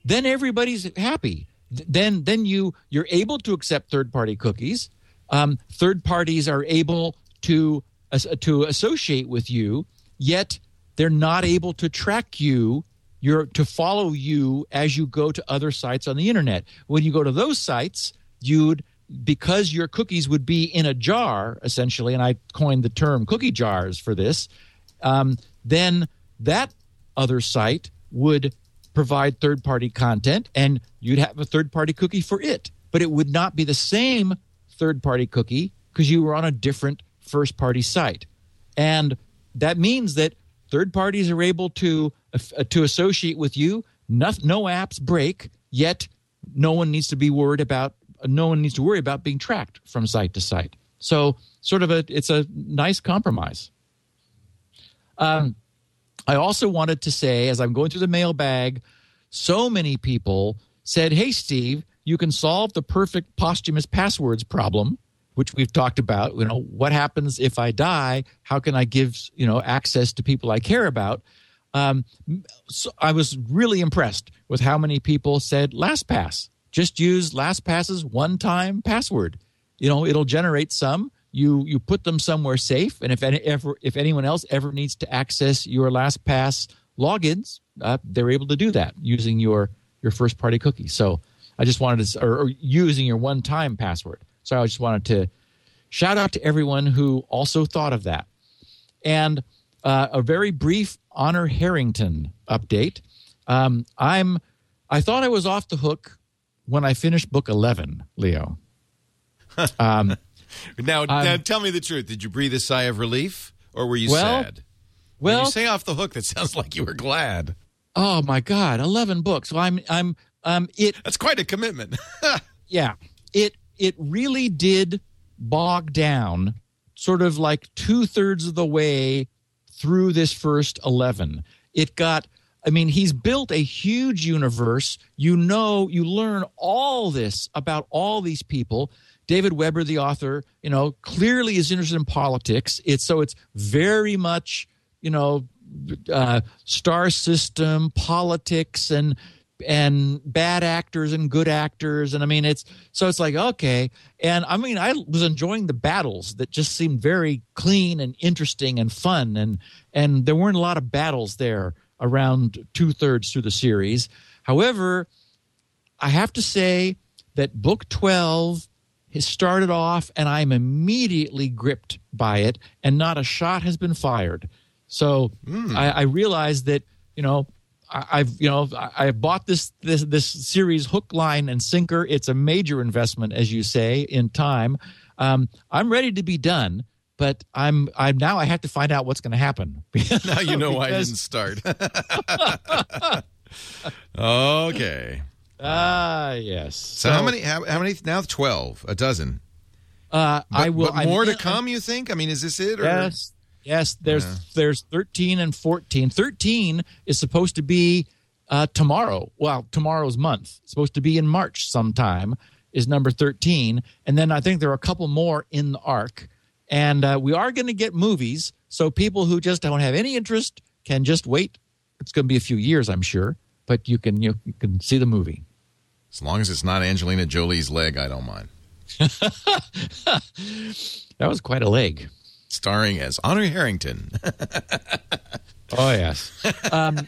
then everybody's happy. Then then you you're able to accept third party cookies. Um, third parties are able to uh, to associate with you, yet they're not able to track you. You're to follow you as you go to other sites on the internet. When you go to those sites, you'd because your cookies would be in a jar essentially, and I coined the term cookie jars for this. Um, then that other site would provide third party content and you'd have a third party cookie for it. But it would not be the same third party cookie because you were on a different first party site. And that means that third parties are able to uh, to associate with you. No, no apps break, yet no one needs to be worried about no one needs to worry about being tracked from site to site. So sort of a it's a nice compromise. Um, I also wanted to say, as I'm going through the mailbag, so many people said, Hey, Steve, you can solve the perfect posthumous passwords problem, which we've talked about. You know, what happens if I die? How can I give, you know, access to people I care about? Um, so I was really impressed with how many people said LastPass. Just use LastPass's one time password. You know, it'll generate some. You you put them somewhere safe. And if any, ever if anyone else ever needs to access your LastPass logins uh, they're able to do that using your your first party cookie. So i just wanted to or, or using your one time password. So i just wanted to shout out to everyone who also thought of that. And uh, a very brief honor harrington update. Um, i'm i thought i was off the hook when i finished book 11 leo um, now, um, now, tell me the truth. Did you breathe a sigh of relief, or were you well, sad? Well, when you say off the hook, that sounds like you were glad. Oh my God, eleven books. Well, I'm, I'm, um, it. That's quite a commitment. yeah, it, it really did bog down, sort of like two thirds of the way through this first eleven. It got. I mean, he's built a huge universe. You know, you learn all this about all these people. David Weber, the author, you know, clearly is interested in politics. It's so it's very much, you know, uh, star system politics and and bad actors and good actors and i mean it's so it's like okay and i mean i was enjoying the battles that just seemed very clean and interesting and fun and and there weren't a lot of battles there around two-thirds through the series however i have to say that book 12 has started off and I'm immediately gripped by it, and not a shot has been fired. So mm. I, I realized that you know I, have you know I, have bought this this this series hook, line, and sinker. It's a major investment, as you say, in time. Um, I'm ready to be done, but I'm I'm now I have to find out what's going to happen. now you know why I didn't start. okay. Ah, yes. So, so, how many? How, how, many now? Twelve, a dozen. Uh, but, I will. But more I to come. You think? I mean, is this it? Or? Yes. Yes. There's yeah. there's thirteen and fourteen. Thirteen is supposed to be uh, tomorrow. Well, tomorrow's month. It's supposed to be in March sometime. Is number thirteen, and then I think there are a couple more in the arc, and uh, we are going to get movies. So people who just don't have any interest can just wait. It's going to be a few years, I'm sure but you can you, you can see the movie. As long as it's not Angelina Jolie's leg, I don't mind. that was quite a leg. Starring as Honor Harrington. oh yes. Um,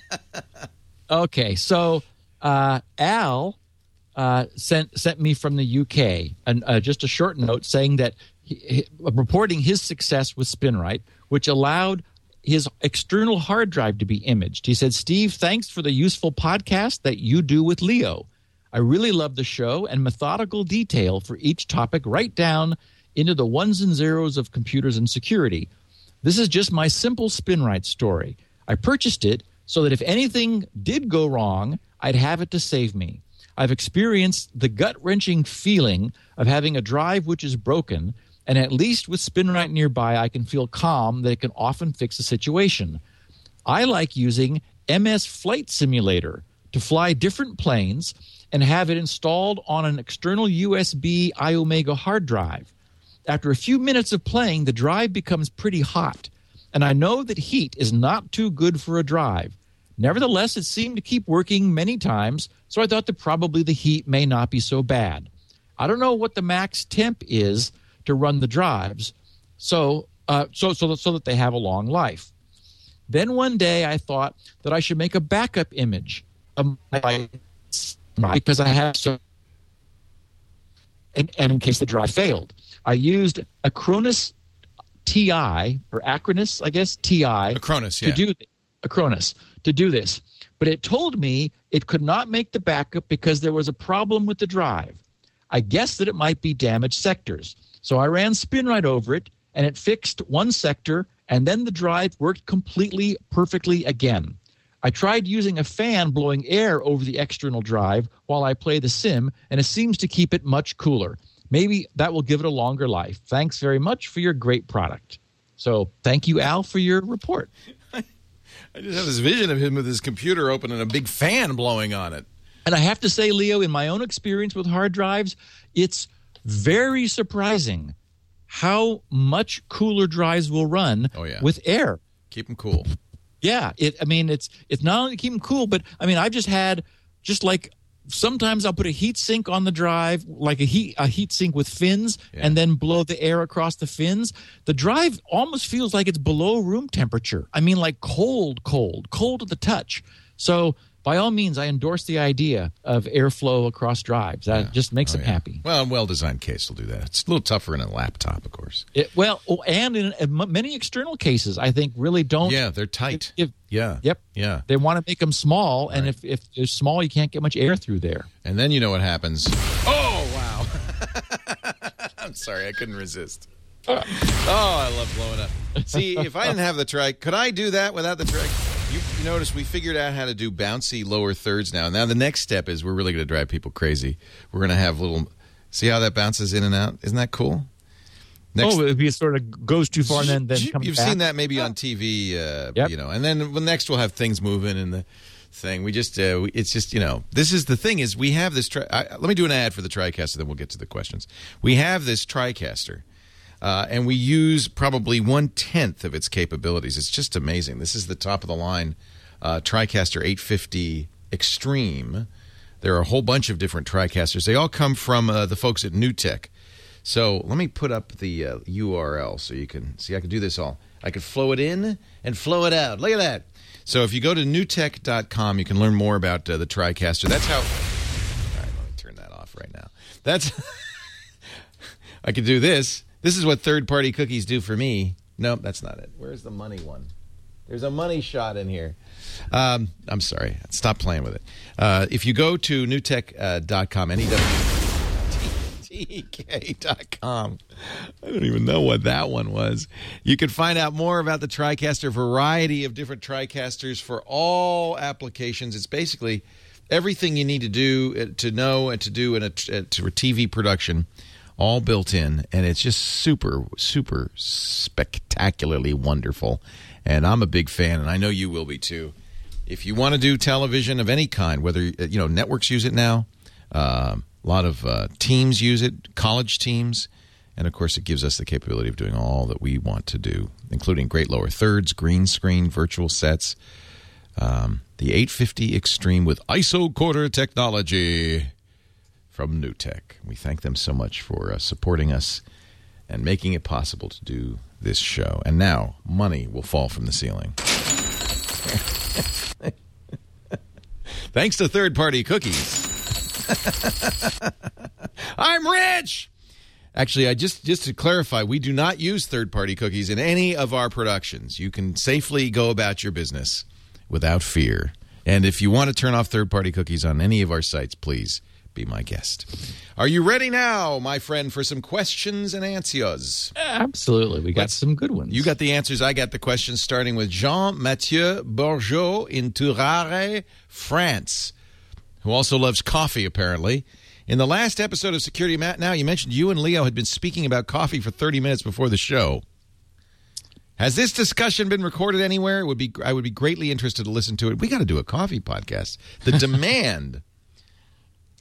okay, so uh, Al uh, sent sent me from the UK and uh, just a short note saying that reporting his success with SpinRite, which allowed his external hard drive to be imaged. He said, Steve, thanks for the useful podcast that you do with Leo. I really love the show and methodical detail for each topic, right down into the ones and zeros of computers and security. This is just my simple SpinRite story. I purchased it so that if anything did go wrong, I'd have it to save me. I've experienced the gut wrenching feeling of having a drive which is broken, and at least with SpinRite nearby, I can feel calm that it can often fix the situation. I like using MS Flight Simulator to fly different planes and have it installed on an external USB iOmega hard drive. After a few minutes of playing, the drive becomes pretty hot, and I know that heat is not too good for a drive. Nevertheless, it seemed to keep working many times, so I thought that probably the heat may not be so bad. I don't know what the max temp is to run the drives, so uh, so so that, so that they have a long life. Then one day I thought that I should make a backup image of my because I have so and, and in case the drive failed. I used Acronis TI or Acronis, I guess TI Acronis, yeah. to do Acronis to do this, but it told me it could not make the backup because there was a problem with the drive. I guessed that it might be damaged sectors, so I ran SpinRite over it, and it fixed one sector, and then the drive worked completely perfectly again. I tried using a fan blowing air over the external drive while I play the sim, and it seems to keep it much cooler. Maybe that will give it a longer life. Thanks very much for your great product. So, thank you, Al, for your report. I just have this vision of him with his computer open and a big fan blowing on it. And I have to say, Leo, in my own experience with hard drives, it's very surprising how much cooler drives will run Oh, yeah. with air. Keep them cool. Yeah, it. I mean, it's it's not only keep them cool, but I mean, I've just had just like sometimes I'll put a heat sink on the drive, like a heat a heat sink with fins, Yeah. and then blow the air across the fins. The drive almost feels like it's below room temperature. I mean, like cold, cold, cold to the touch. So. By all means, I endorse the idea of airflow across drives. That just makes Oh, them yeah. happy. Well, a well-designed case will do that. It's a little tougher in a laptop, of course. It, well, oh, and in, in many external cases, I think really don't. Yeah, they're tight. If- yeah. Yep. Yeah. They want to make them small, and if, if they're small, you can't get much air through there. And then you know what happens. Oh, wow. I'm sorry, I couldn't resist. Uh. Oh, I love blowing up. See, if I didn't have the trike, could I do that without the trike? You, you notice we figured out how to do bouncy lower thirds now. Now the next step is we're really going to drive people crazy. We're going to have little. See how that bounces in and out? Isn't that cool? Next, oh, if it sort of goes too far and then then comes You've back. seen that maybe on TV, uh, Yep. you know. And then well, next we'll have things moving in the thing. We just, uh, we, it's just, you know, this is the thing is we have this. Tri- I, let me do an ad for the TriCaster, then we'll get to the questions. We have this TriCaster. Uh, and we use probably one tenth of its capabilities. It's just amazing. This is the top of the line uh, TriCaster 850 Extreme. There are a whole bunch of different TriCasters. They all come from uh, the folks at NewTek. So let me put up the uh, URL so you can see. I can do this all. I can flow it in and flow it out. Look at that. So if you go to newtek.com, you can learn more about uh, the TriCaster. That's how. All right, let me turn that off right now. That's. I could do this. This is what third party cookies do for me. Nope, that's not it. Where's the money one? There's a money shot in here. Um, I'm sorry. Stop playing with it. Uh, if you go to newtek.com, N-E-W-T-K.com, I don't even know what that one was. You can find out more about the TriCaster, variety of different TriCasters for all applications. It's basically everything you need to do uh, to know and to do in a, uh, to a TV production all built in and it's just super super spectacularly wonderful. And i'm a big fan and i know you will be too. If you want to do television of any kind whether uh, you know networks use it now um, a lot of uh, teams use it college teams and of course it gives us the capability of doing all that we want to do including great lower thirds green screen virtual sets um, the 850 extreme with IsoCorder technology from NewTek. We thank them so much for uh, supporting us and making it possible to do this show. And now, money will fall from the ceiling. Thanks to third party cookies. I'm rich! Actually, I just just to clarify, we do not use third party cookies in any of our productions. You can safely go about your business without fear. And if you want to turn off third party cookies on any of our sites, please be my guest. Are you ready now, my friend, for some questions and answers? Absolutely. We got Let's- some good ones. You got the answers. I got the questions, starting with Jean Mathieu Bourgeot in Tourare, France, who also loves coffee, apparently. In the last episode of Security Matt Now, you mentioned you and Leo had been speaking about coffee for 30 minutes before the show. Has this discussion been recorded anywhere? It would be I would be greatly interested to listen to it. We got to do a coffee podcast. The demand.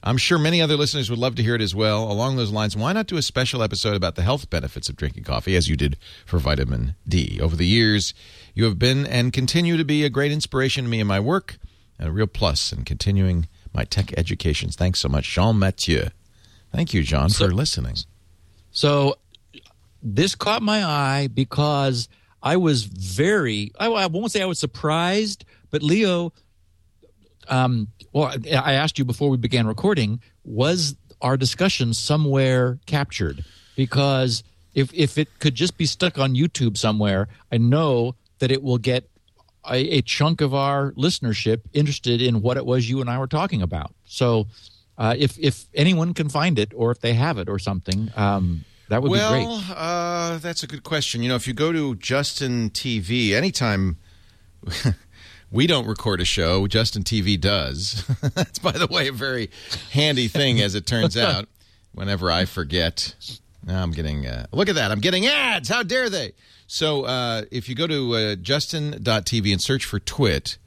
I'm sure many other listeners would love to hear it as well. Along those lines, why not do a special episode about the health benefits of drinking coffee, as you did for vitamin D? Over the years, you have been and continue to be a great inspiration to me in my work and a real plus in continuing my tech educations. Thanks so much, Jean Mathieu. Thank you, John, So- for listening. So this caught my eye because I was very, I, I won't say I was surprised, but Leo, um, well, I asked you before we began recording, was our discussion somewhere captured? Because if, if it could just be stuck on YouTube somewhere, I know that it will get a, a chunk of our listenership interested in what it was you and I were talking about. So, uh, if if anyone can find it, or if they have it, or something, um, that would be great. Well, uh, that's a good question. You know, if you go to Justin TV, anytime we don't record a show, Justin TV does. that's, by the way, a very handy thing, as it turns out. Whenever I forget, now I'm getting. Uh, look at that! I'm getting ads. How dare they? So, uh, if you go to uh, Justin.tv and search for Twit,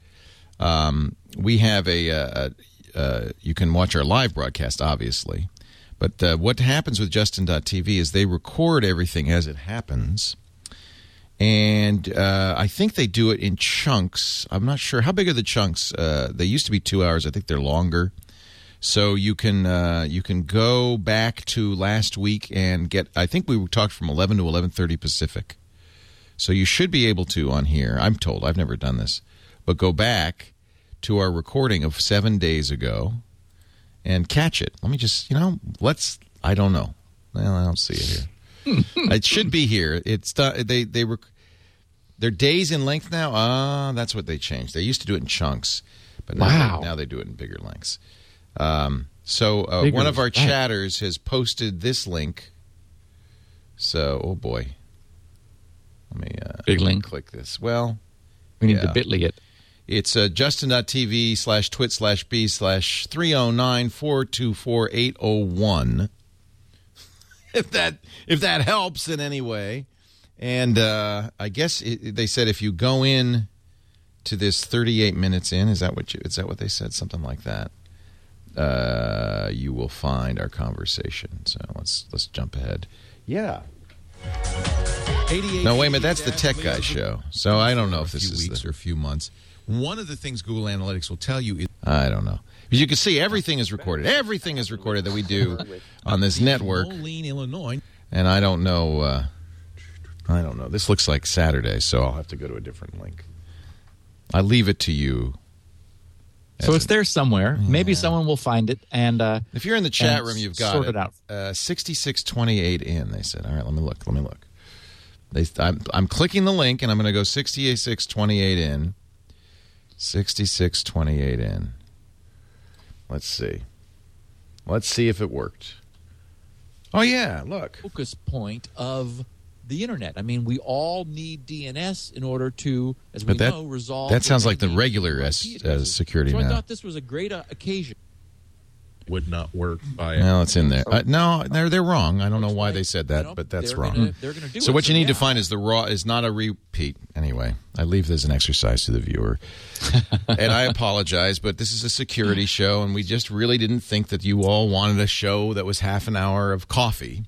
um, we have a, uh uh, you can watch our live broadcast, obviously. But uh, what happens with Justin.tv is they record everything as it happens. And uh, I think they do it in chunks. I'm not sure. How big are the chunks? Uh, they used to be two hours. I think they're longer. So you can uh, you can go back to last week and get. I think we talked from 11 to 11:30 Pacific. So you should be able to on here. I'm told. I've never done this, but go back to our recording of seven days ago and catch it. Let me just, you know, let's. I don't know. Well, I don't see it here. it should be here. It's uh, they they rec- they're days in length now. Ah, that's what they changed. They used to do it in chunks, but now, Wow. they, now they do it in bigger lengths. Um, so uh, one of our chatters has posted this link. So, oh boy, let me uh, Big link. click this. Well, We need yeah. to bitly it. it's uh, justin.tv slash twit slash b slash 309 424 801. If that if that helps in any way. And uh, I guess it, they said if you go in to this 38 minutes in, is that what you, is that what they said? Something like that. Uh, you will find our conversation. So let's let's jump ahead. Yeah. No, wait a minute. That's the Tech Guy show. So I don't know if a this few is weeks the- or a few months. One of the things Google Analytics will tell you is I don't know. As you can see, everything is recorded. Everything is recorded that we do on this network, Moline, Illinois. and I don't know. Uh, I don't know. This looks like Saturday, so I'll have to go to a different link. I leave it to you. So it's a- there somewhere. Maybe someone will find it. And uh, If you're in the chat room, you've got sort it. it out. Uh, 6628 in. They said. All right, let me look. Let me look. They, I'm, I'm clicking the link, and I'm going to go 6628 in. 6628 in. Let's see. Let's see if it worked. Oh yeah, look. focus point of the internet. I mean, we all need DNS in order to, as we that- know, resolve. that sounds like the regular S- uh, security So now. I thought this was a great uh, occasion. would not work by Well, it's in there. Uh, no, they're they're wrong. I don't know why they said that, You know, but that's they're wrong. Gonna, they're going to do So it. what you need to find is the raw is not a repeat. Anyway, I leave this as an exercise to the viewer, and I apologize, but this is a security show, and we just really didn't think that you all wanted a show that was half an hour of coffee.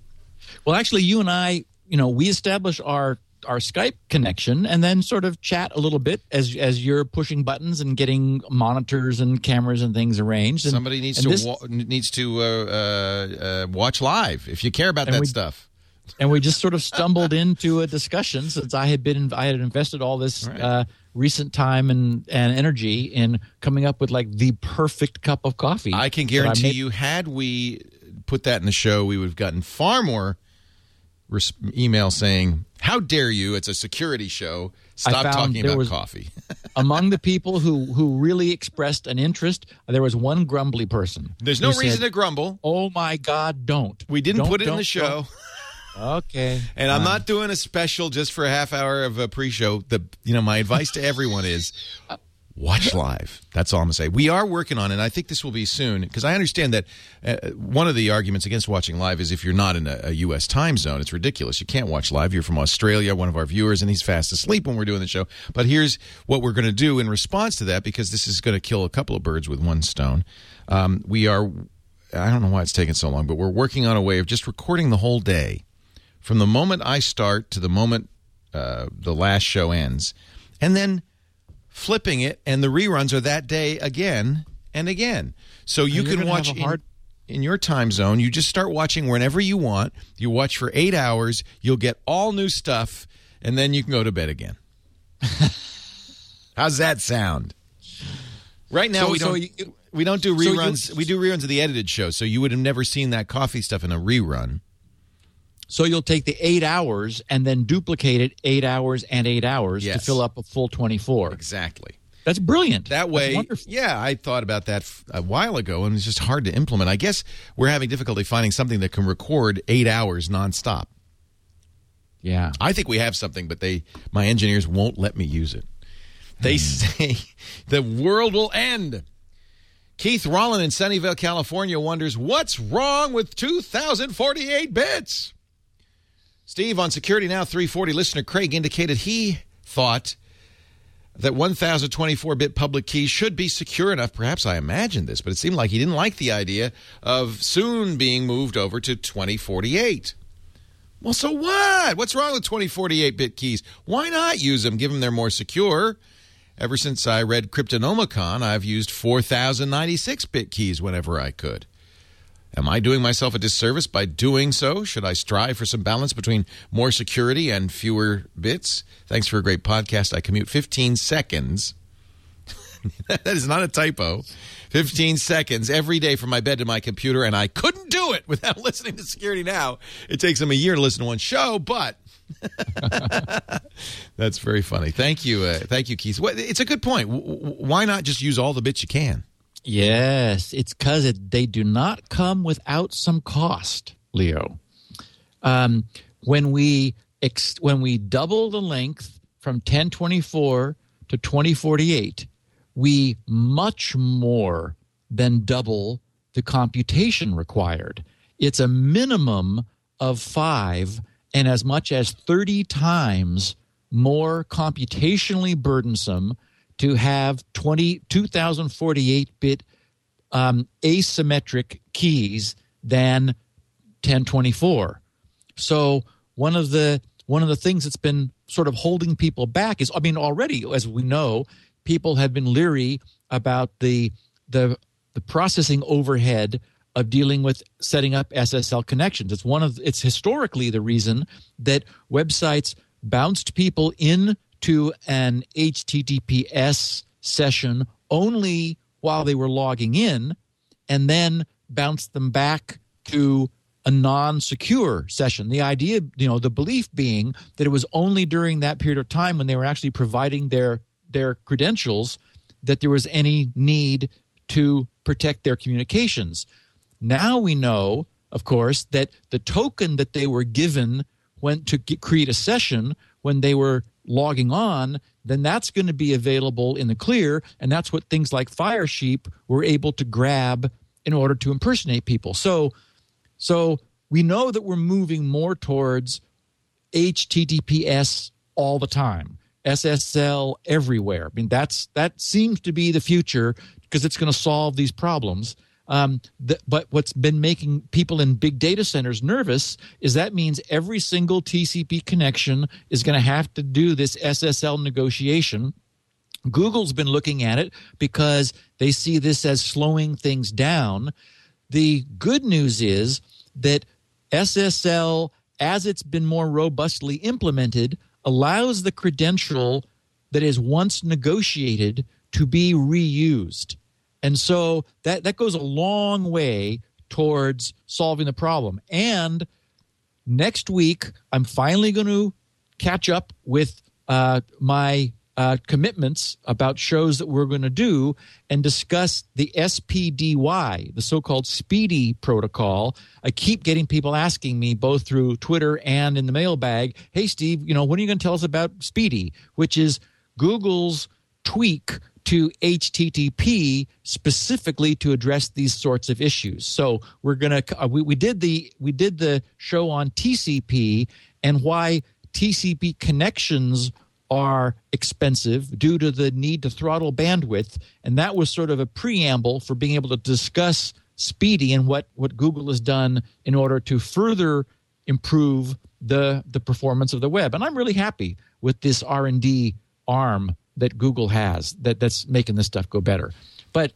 Well, actually, you and I, you know, we establish our our Skype connection and then sort of chat a little bit as as you're pushing buttons and getting monitors and cameras and things arranged. And, Somebody needs to this- wa- needs to uh, uh, uh, watch live if you care about that we- stuff. and we just sort of stumbled into a discussion since I had been I had invested all this Right. uh, recent time and and energy in coming up with like the perfect cup of coffee. I can guarantee made- you, had we put that in the show, we would have gotten far more res- email saying, How dare you? It's a security show. Stop talking about coffee. Among the people who who really expressed an interest, there was one grumbly person. There's no reason said, to grumble. Oh my God! Don't. We didn't Don't, put it in the show. Okay. And I'm not doing a special just for a half hour of a pre-show. The you know my advice to everyone is uh, watch live. That's all I'm gonna say. We are working on it. and I think this will be soon because I understand that uh, one of the arguments against watching live is if you're not in a, a U.S. time zone, it's ridiculous. You can't watch live. You're from Australia, one of our viewers, and he's fast asleep when we're doing the show. But here's what we're going to do in response to that because this is going to kill a couple of birds with one stone. Um, we are. I don't know why it's taking so long, but we're working on a way of just recording the whole day from the moment I start to the moment uh, the last show ends, and then flipping it, and the reruns are that day again and again. So you can watch a in- in, your time zone. You just start watching whenever you want. You watch for eight hours. You'll get all new stuff, and then you can go to bed again. How's that sound? Right now So- we so don't. you- we don't do so you- reruns. we do reruns of the edited show, so you would have never seen that coffee stuff in a rerun. So you'll take the eight hours and then duplicate it eight hours and eight hours to fill up a full twenty-four. Exactly. That's brilliant. That way, yeah, I thought about that a while ago, and it's just hard to implement. I guess we're having difficulty finding something that can record eight hours nonstop. Yeah. I think we have something, but they, my engineers, won't let me use it. They hmm. say the world will end. Keith Rollin in Sunnyvale, California, wonders what's wrong with 2048 bits. Steve on Security Now 340 listener Craig indicated he thought that 1024 bit public keys should be secure enough. Perhaps I imagined this, but it seemed like he didn't like the idea of soon being moved over to 2048. Well, so what? What's wrong with 2048 bit keys? Why not use them? Give them they're more secure. Ever since I read Cryptonomicon, I've used 4096 bit keys whenever I could. Am I doing myself a disservice by doing so? Should I strive for some balance between more security and fewer bits? Thanks for a great podcast. I commute 15 seconds. that is not a typo. 15 seconds every day from my bed to my computer, and I couldn't do it without listening to Security Now. It takes them a year to listen to one show, but that's very funny. Thank you. Uh, thank you, Keith. It's a good point. Why not just use all the bits you can? Yes, it's because it, they do not come without some cost, Leo. Um, when we ex- when we double the length from 1024 to 2048, we much more than double the computation required. It's a minimum of five and as much as 30 times more computationally burdensome to have 20, 2048 bit um, asymmetric keys than 1024. So one of the one of the things that's been sort of holding people back is I mean already as we know people have been leery about the the the processing overhead of dealing with setting up SSL connections. It's one of it's historically the reason that websites bounced people into an HTTPS session only while they were logging in and then bounced them back to a non-secure session. The idea, you know, the belief being that it was only during that period of time when they were actually providing their their credentials that there was any need to protect their communications. Now we know, of course, that the token that they were given went to get, create a session when they were logging on, then that's going to be available in the clear, and that's what things like Firesheep were able to grab in order to impersonate people. So, so we know that we're moving more towards HTTPS all the time, SSL everywhere. I mean, that's that seems to be the future because it's going to solve these problems. Um, th- but what's been making people in big data centers nervous is that means every single TCP connection is going to have to do this SSL negotiation. Google's been looking at it because they see this as slowing things down. The good news is that SSL, as it's been more robustly implemented, allows the credential that is once negotiated to be reused. And so that, that goes a long way towards solving the problem. And next week, I'm finally going to catch up with uh, my uh, commitments about shows that we're going to do and discuss the SPDY, the so called Speedy protocol. I keep getting people asking me both through Twitter and in the mailbag, hey, Steve, you know, when are you going to tell us about Speedy, which is Google's tweak to HTTP specifically to address these sorts of issues. So we're gonna uh, we, we did the we did the show on TCP and why TCP connections are expensive due to the need to throttle bandwidth, and that was sort of a preamble for being able to discuss Speedy and what what Google has done in order to further improve the the performance of the web. And I'm really happy with this R and D arm that Google has that that's making this stuff go better. But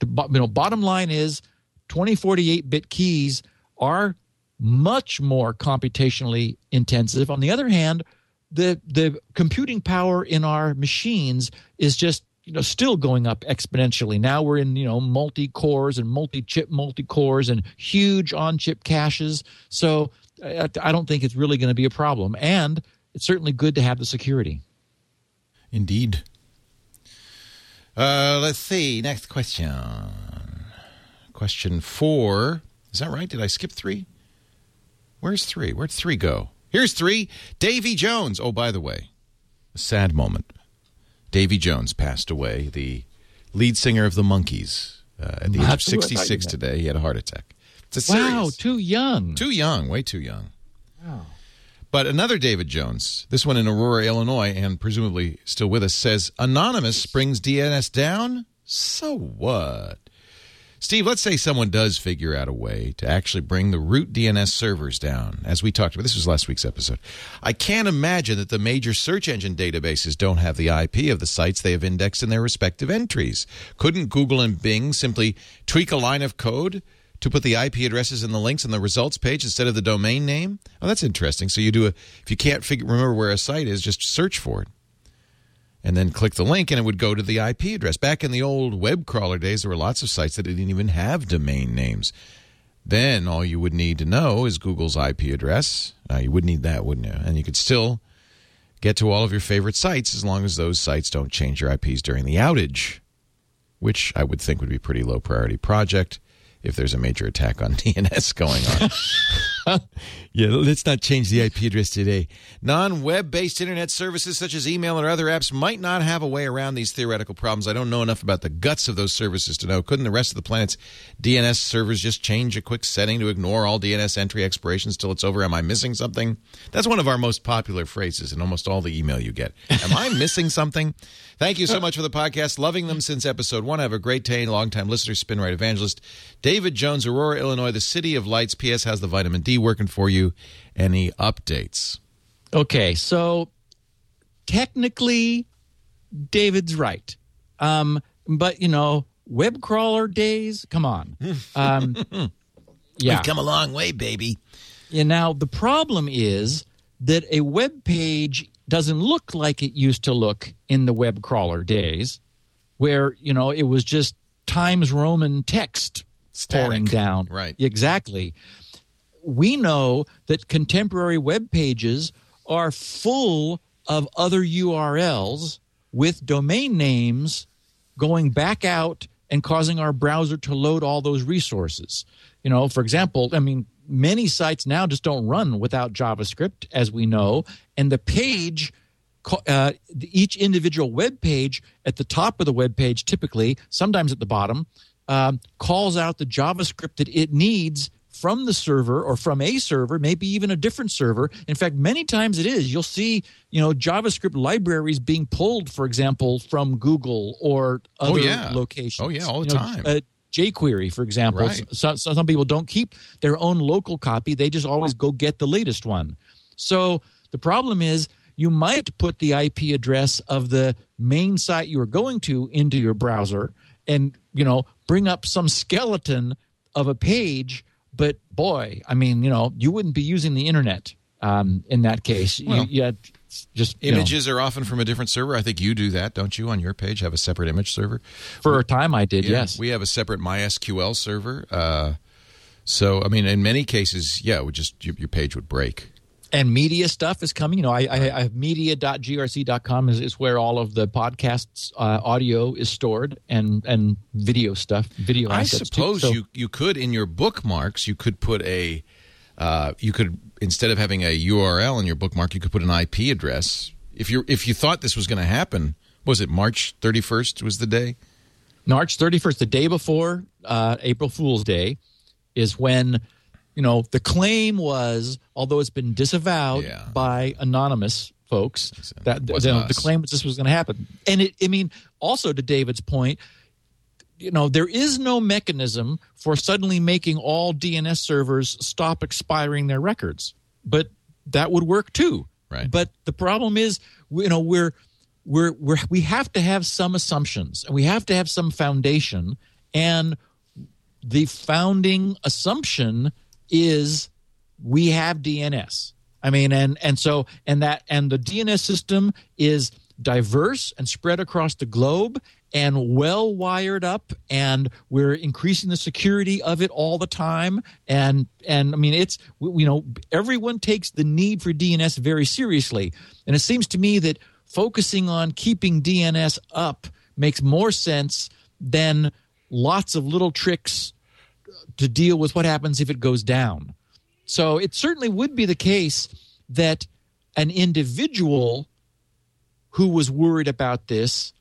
the you know bottom line is 2048 bit keys are much more computationally intensive. On the other hand, the the computing power in our machines is just you know still going up exponentially. Now we're in you know multi cores and multi chip multi cores and huge on chip caches. So I, I don't think it's really going to be a problem, and it's certainly good to have the security. Indeed. Uh, let's see. Next question. Question four. Is that right? Did I skip three? Where's three? Where'd three go? Here's three. Davy Jones. Oh, by the way, a sad moment. Davy Jones passed away, the lead singer of the Monkees, uh, at the age of That's who I thought you 66 today. He had a heart attack. It's a Wow, serious- too young. too young, way too young. But another David Jones, this one in Aurora, Illinois, and presumably still with us, says Anonymous brings DNS down. So what? Steve, let's say someone does figure out a way to actually bring the root DNS servers down, as we talked about. This was last week's episode. I can't imagine that the major search engine databases don't have the IP of the sites they have indexed in their respective entries. Couldn't Google and Bing simply tweak a line of code to put the IP addresses and the links in the results page instead of the domain name? Oh, that's interesting. So you do a if you can't figure remember where a site is, just search for it and then click the link and it would go to the IP address. Back in the old web crawler days, there were lots of sites that didn't even have domain names. Then all you would need to know is Google's IP address. Now you would need that, wouldn't you? And you could still get to all of your favorite sites as long as those sites don't change your IPs during the outage, which I would think would be a pretty low priority project if there's a major attack on DNS going on. yeah, let's not change the IP address today. Non web based internet services such as email or other apps might not have a way around these theoretical problems. I don't know enough about the guts of those services to know. Couldn't the rest of the planet's DNS servers just change a quick setting to ignore all DNS entry expirations till it's over? Am I missing something? That's one of our most popular phrases in almost all the email you get. Am I missing something? Thank you so much for the podcast. Loving them since episode one. I have a great day, longtime listener, SpinRite evangelist. David Jones, Aurora, Illinois, the city of lights. P.S. has the vitamin D working for you? Any updates? Okay, so technically, David's right. Um, but you know, web crawler days. Come on. Um, yeah. We've come a long way, baby. And now the problem is that a web page doesn't look like it used to look in the web crawler days, where you know it was just Times Roman text pouring down. Right. Exactly. We know that contemporary web pages are full of other URLs with domain names going back out and causing our browser to load all those resources. You know, for example, I mean, many sites now just don't run without JavaScript, as we know, and the page. Uh, each individual web page at the top of the web page, typically, sometimes at the bottom, um, calls out the JavaScript that it needs from the server or from a server, maybe even a different server. In fact, many times it is. You'll see, you know, JavaScript libraries being pulled, for example, from Google or other yeah. locations. Oh, yeah, all the You know, time. Uh, jQuery, for example. Right. So, so some people don't keep their own local copy; they just always go get the latest one. So the problem is, you might put the IP address of the main site you are going to into your browser, and you know, bring up some skeleton of a page. But boy, I mean, you know, you wouldn't be using the internet um, in that case. Well, you, you just you know, Images are often from a different server. I think you do that, don't you? On your page, have a separate image server. for a time, I did. Yeah, yes. we have a separate MySQL server. Uh, so, I mean, in many cases, yeah, it would just your, your page would break. And media stuff is coming. You know, I, I, I have media.grc.com is, is where all of the podcasts uh, audio is stored and and video stuff, video. I too. suppose So- you you could in your bookmarks you could put a uh, you could instead of having a URL in your bookmark you could put an IP address. If you if you thought this was going to happen, was it March 31st was the day? March 31st, the day before uh, April Fool's Day, is when, you know, the claim was, although it's been disavowed Yeah. by anonymous folks, that It you know, the claim was this was going to happen. And it, I mean, also to David's point, you know, there is no mechanism for suddenly making all DNS servers stop expiring their records, but that would work too. Right. But the problem is, you know, we're we're we're we have to have some assumptions and we have to have some foundation and the founding assumption is we have DNS. I mean, and and so and that and the DNS system is diverse and spread across the globe and well wired up and we're increasing the security of it all the time and and i mean it's you know everyone takes the need for dns very seriously and it seems to me that focusing on keeping dns up makes more sense than lots of little tricks to deal with what happens if it goes down so it certainly would be the case that an individual who was worried about this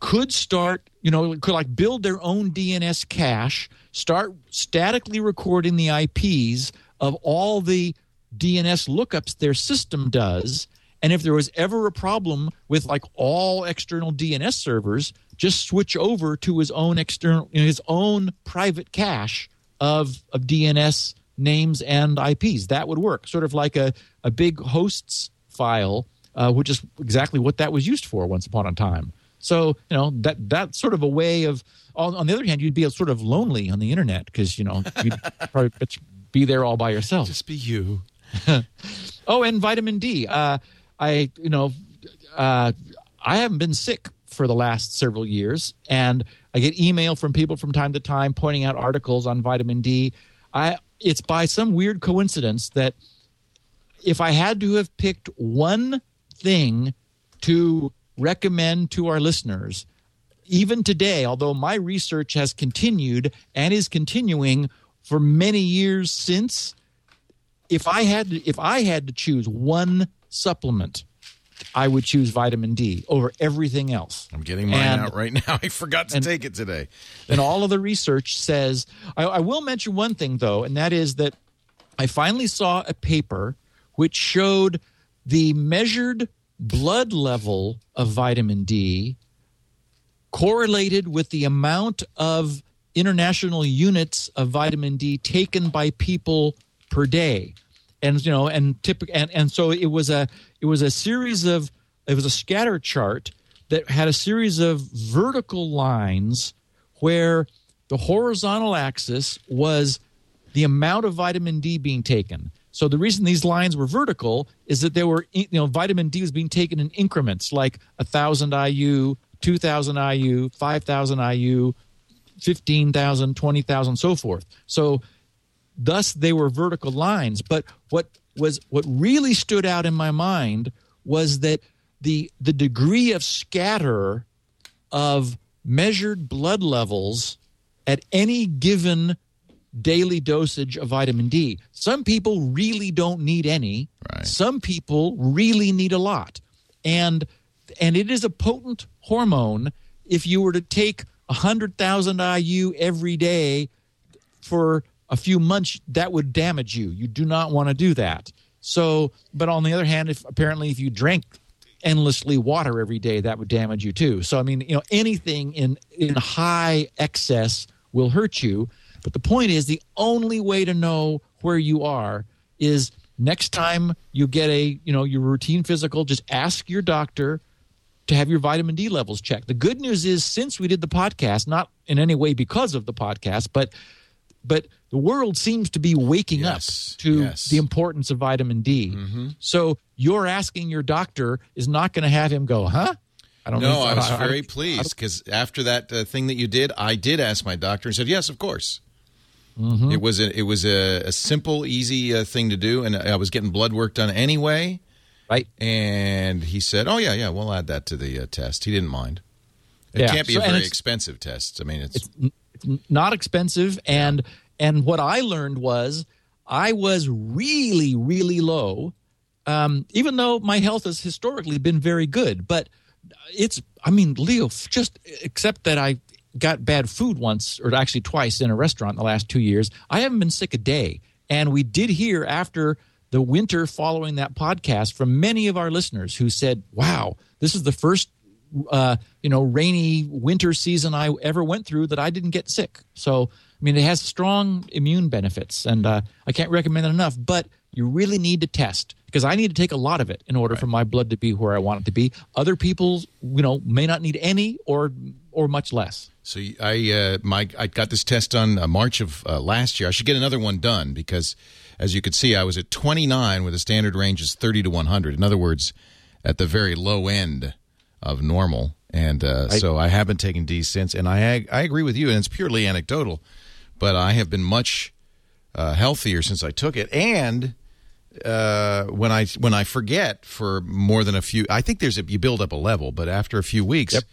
could start, you know, could like build their own DNS cache, start statically recording the IPs of all the DNS lookups their system does. And if there was ever a problem with like all external DNS servers, just switch over to his own external, his own private cache of, of DNS names and IPs. That would work, sort of like a, a big hosts file, uh, which is exactly what that was used for once upon a time. So you know that that's sort of a way of. On, on the other hand, you'd be sort of lonely on the internet because you know you'd probably be there all by yourself. Just be you. Oh, and vitamin D. Uh, I, you know, uh, I haven't been sick for the last several years, and I get email from people from time to time pointing out articles on vitamin D. I, it's by some weird coincidence that if I had to have picked one thing to recommend to our listeners, even today, although my research has continued and is continuing for many years since, if I had to, if I had to choose one supplement, I would choose vitamin D over everything else. I'm getting mine And- out right now. I forgot to and- take it today. and all of the research says I, I will mention one thing though and that is that i finally saw a paper which showed the measured blood level of vitamin d correlated with the amount of international units of vitamin d taken by people per day and you know and typical and, and so it was a it was a series of it was a scatter chart that had a series of vertical lines where the horizontal axis was the amount of vitamin D being taken. So the reason these lines were vertical is that there were you know vitamin D was being taken in increments like a thousand IU, two thousand IU, five thousand IU, fifteen thousand, twenty thousand, so forth. So thus they were vertical lines but what was what really stood out in my mind was that the the degree of scatter of measured blood levels at any given daily dosage of vitamin D. Some people really don't need any. Right. Some people really need a lot. And and it is a potent hormone if you were to take 100,000 IU every day for a few months that would damage you. You do not want to do that. So, but on the other hand, if apparently if you drank endlessly water every day, that would damage you too. So, I mean, you know, anything in in high excess will hurt you. But the point is, the only way to know where you are is next time you get a you know your routine physical, just ask your doctor to have your vitamin D levels checked. The good news is, since we did the podcast, not in any way because of the podcast, but but the world seems to be waking Yes, up to yes. the importance of vitamin D. So you're asking your doctor is not going to have him go, huh? I don't No, know. I was don't- very pleased because after that uh, thing that you did, I did ask my doctor and said, "Yes, of course." It was a, it was a, a simple, easy uh, thing to do, and I was getting blood work done anyway. Right. And he said, "Oh yeah, yeah, we'll add that to the uh, test." He didn't mind. It Yeah, can't be so- a very expensive test. I mean, it's, it's not expensive. And and what i learned was i was really really low. Um, even though my health has historically been very good but it's i mean leo just except that i got bad food once or actually twice in a restaurant in the last two years i haven't been sick a day. And we did hear after the winter following that podcast from many of our listeners who said wow this is the first uh, you know, rainy winter season I ever went through that I didn't get sick. So, I mean, it has strong immune benefits, and uh, I can't recommend it enough. But you really need to test because I need to take a lot of it in order for my blood to be where I want it to be. Other people, you know, may not need any or or much less. So I uh, my I got this test done uh, March of uh, last year. I should get another one done because, as you could see, I was at 29 with the standard range is 30 to 100. In other words, at the very low end of normal. And uh, so I have been taking D since, and I I agree with you, and it's purely anecdotal, but I have been much uh, healthier since I took it, and uh, when I when I forget for more than a few, I think there's a you build up a level, but after a few weeks, Yep.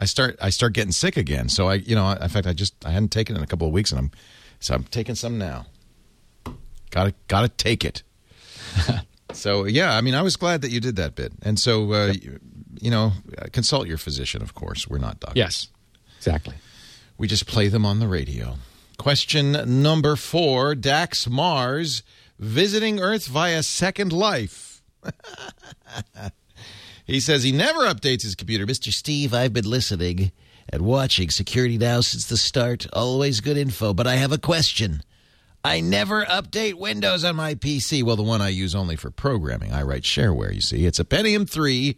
I start I start getting sick again. So I you know in fact I just I hadn't taken it in a couple of weeks, and I'm so I'm taking some now. Got to got to take it. so yeah, I mean I was glad that you did that bit, and so uh, you, you know consult your physician, of course. We're not doctors. Yes, exactly. We just play them on the radio. Question number four Dax Mars visiting Earth via Second Life. he says he never updates his computer. Mr. Steve, I've been listening and watching Security Now since the start. Always good info, but I have a question. I never update Windows on my PC. Well, the one I use only for programming. I write shareware, you see. It's a Pentium 3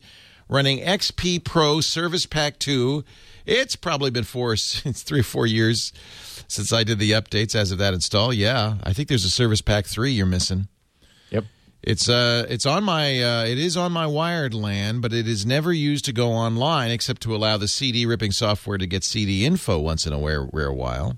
running XP Pro Service Pack 2. It's probably been four, it's three or four years since I did the updates as of that install. Yeah, I think there's a Service Pack 3 you're missing. Yep. It's uh, it's on my uh, it is on my wired LAN, but it is never used to go online except to allow the CD ripping software to get CD info once in a rare, rare while.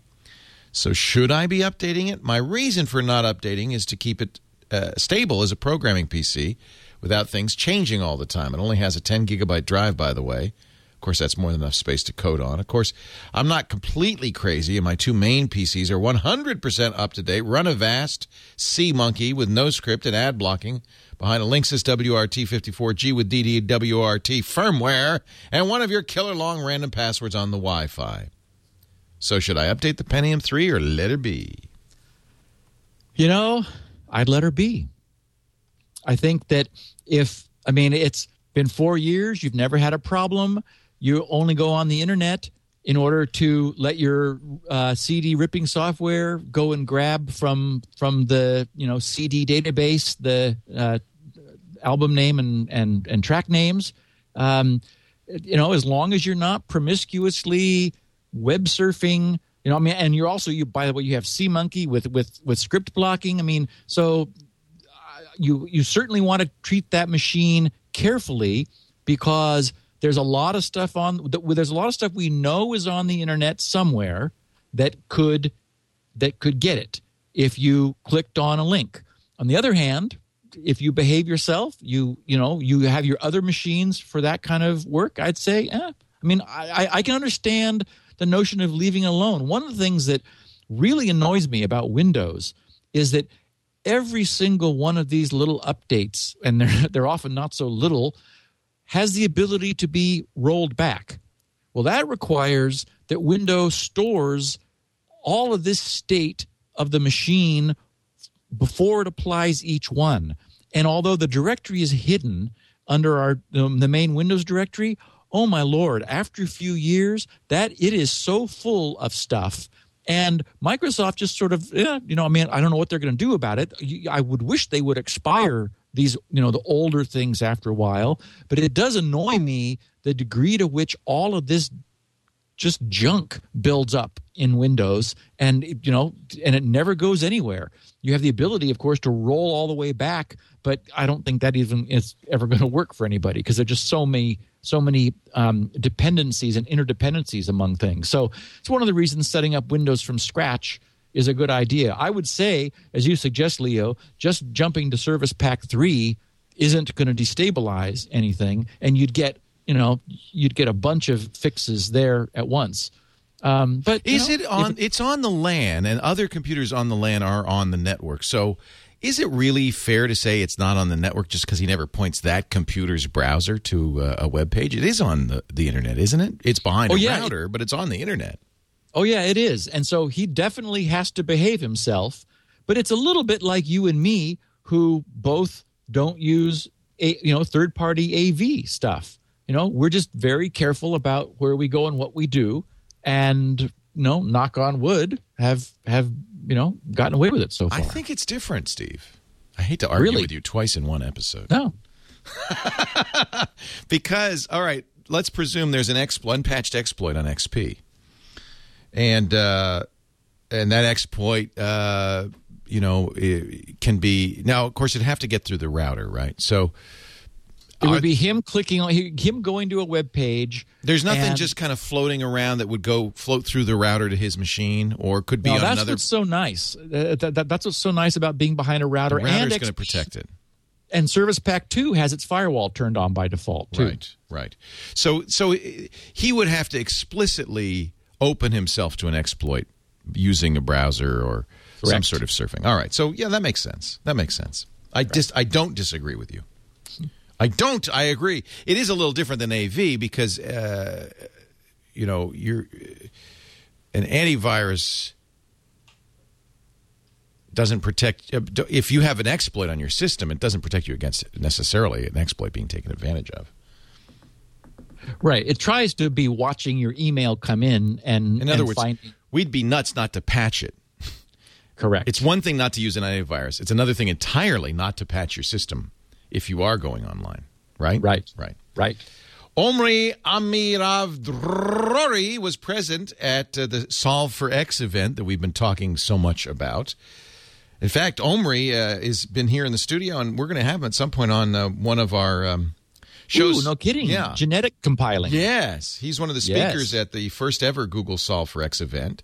So should I be updating it? My reason for not updating is to keep it uh, stable as a programming PC without things changing all the time. It only has a 10 gigabyte drive, by the way. Of course, that's more than enough space to code on. Of course, I'm not completely crazy, and my two main PCs are 100% up to date. Run Avast C Monkey with NoScript and ad blocking behind a Linksys WRT54G with DD-WRT firmware and one of your killer long random passwords on the Wi Fi. So, should I update the Pentium 3 or let it be? You know, I'd let her be. I think that if, I mean, it's been four years, you've never had a problem, you only go on the internet in order to let your uh, CD ripping software go and grab from from the you know CD database the uh, album name and and and track names. Um, you know, as long as you're not promiscuously web surfing, you know, I mean, and you're also you. By the way, you have SeaMonkey with with with script blocking. I mean, so you you certainly want to treat that machine carefully because there's a lot of stuff on. There's a lot of stuff we know is on the internet somewhere that could that could get it if you clicked on a link. On the other hand, if you behave yourself, you you know you have your other machines for that kind of work. I'd say, eh. I mean, I, I can understand the notion of leaving alone. One of the things that really annoys me about Windows is that every single one of these little updates, and they're they're often not so little, has the ability to be rolled back. Well, that requires that Windows stores all of this state of the machine before it applies each one. And although the directory is hidden under our um, the main Windows directory, oh my lord, after a few years, that it is so full of stuff. And Microsoft just sort of, yeah, you know, I mean, I don't know what they're going to do about it. I would wish they would expire these, you know, the older things after a while. But it does annoy me the degree to which all of this just junk builds up in Windows, and you know, and it never goes anywhere. You have the ability, of course, to roll all the way back, but I don't think that even is ever going to work for anybody because there's just so many, so many um, dependencies and interdependencies among things. So it's one of the reasons setting up Windows from scratch is a good idea. I would say, as you suggest, Leo, just jumping to Service Pack 3 isn't going to destabilize anything, and you'd get you know you'd get a bunch of fixes there at once. Um, but Is know, it on? It's on the LAN, and other computers on the LAN are on the network. So, is it really fair to say it's not on the network just because he never points that computer's browser to uh, a web page? It is on the, the internet, isn't it? It's behind Oh, a yeah, it- router, but it's on the internet. Oh yeah, it is. And so he definitely has to behave himself, but it's a little bit like you and me who both don't use a, you know third-party AV stuff. You know, we're just very careful about where we go and what we do and you know, knock on wood, have have you know, gotten away with it so far. I think it's different, Steve. I hate to argue Really? with you twice in one episode. no. Because, all right, let's presume there's an unpatched exploit on XP, and uh, and that exploit, uh, you know, can be now. Of course, it'd have to get through the router, right? So It would be him clicking on him going to a web page. there's nothing and- just kind of floating around that would go float through the router to his machine, or could be No, on that's another. what's so nice. Uh, that, that- that's what's so nice about being behind a The router. and router's going to protect it. and Service Pack 2 has its firewall turned on by default too. Right, right. So, so he would have to explicitly open himself to an exploit using a browser or some sort of surfing. All right. So, yeah, that makes sense. That makes sense. I just, I don't disagree with you. I don't. I agree. It is a little different than AV because, uh, you know, you're an antivirus doesn't protect uh, if you have an exploit on your system it doesn't protect you against necessarily an exploit being taken advantage of Right. It tries to be watching your email come in and in other and words find, we'd be nuts not to patch it correct. it's one thing not to use an antivirus it's another thing entirely not to patch your system if you are going online right Right. right right. Omri Amirav-Drori was present at uh, the Solve for X event that we've been talking so much about. In fact, Omri uh, has been here in the studio, and we're going to have him at some point on uh, one of our um, shows. Ooh, no kidding. Yeah. Genetic compiling. Yes, he's one of the Yes. speakers at the first ever Google Solve for X event.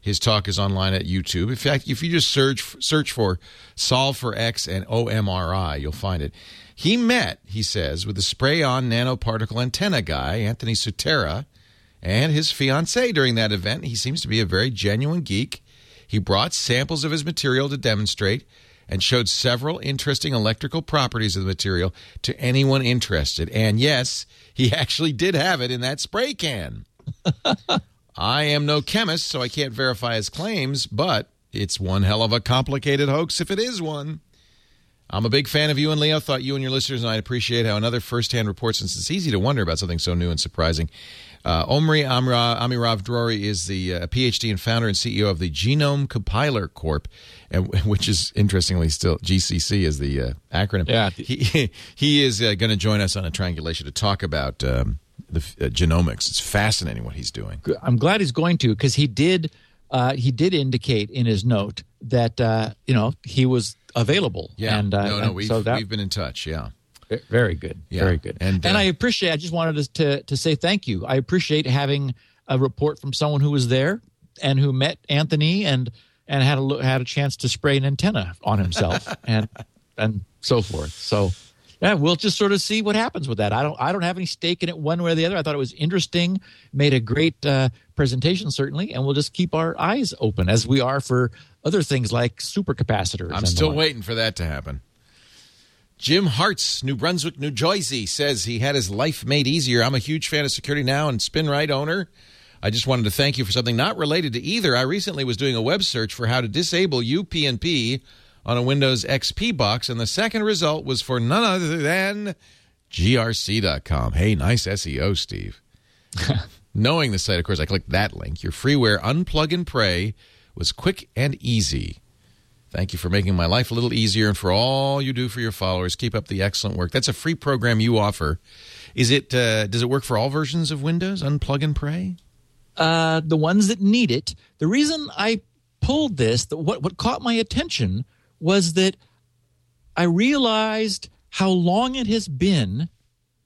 His talk is online at YouTube. In fact, if you just search search for Solve for X and OMRI, you'll find it. He met, he says, with the spray-on nanoparticle antenna guy, Anthony Sutera, and his fiancee during that event. He seems to be a very genuine geek. He brought samples of his material to demonstrate and showed several interesting electrical properties of the material to anyone interested. And yes, he actually did have it in that spray can. I am no chemist, so I can't verify his claims, but it's one hell of a complicated hoax if it is one. I'm a big fan of you and Leo. Thought you and your listeners and I appreciate how another firsthand report, since it's easy to wonder about something so new and surprising. Uh, Omri Amra, Amirav Drori is the uh, PhD and founder and CEO of the Genome Compiler Corp, and, which is interestingly still GCC is the uh, acronym. Yeah. He, he is uh, going to join us on a triangulation to talk about um, the uh, genomics. It's fascinating what he's doing. I'm glad he's going to because he did uh, he did indicate in his note that uh, you know he was available. Yeah. And, uh, no, no, and we've, so that, we've been in touch. Yeah. Very good. Yeah. Very good. And, And, uh, I appreciate. I just wanted to, to say thank you. I appreciate having a report from someone who was there and who met Anthony and and had a look, had a chance to spray an antenna on himself and and so forth. So yeah, we'll just sort of see what happens with that. I don't I don't have any stake in it one way or the other. I thought it was interesting, made a great uh, presentation certainly, and we'll just keep our eyes open as we are for other things like supercapacitors. I'm still waiting for that to happen. Jim Hartz, New Brunswick, New Jersey, says he had his life made easier. I'm a huge fan of Security Now and SpinRite owner. I just wanted to thank you for something not related to either. I recently was doing a web search for how to disable UPnP on a Windows XP box, and the second result was for none other than grc.com. Hey, nice SEO, Steve. Knowing the site, of course, I clicked that link. Your freeware unplug and pray was quick and easy. Thank you for making my life a little easier and for all you do for your followers. Keep up the excellent work. That's a free program you offer. Is it? Uh, does it work for all versions of Windows? Unplug and pray. uh, the ones that need it. The reason I pulled this, the, what what caught my attention was that I realized how long it has been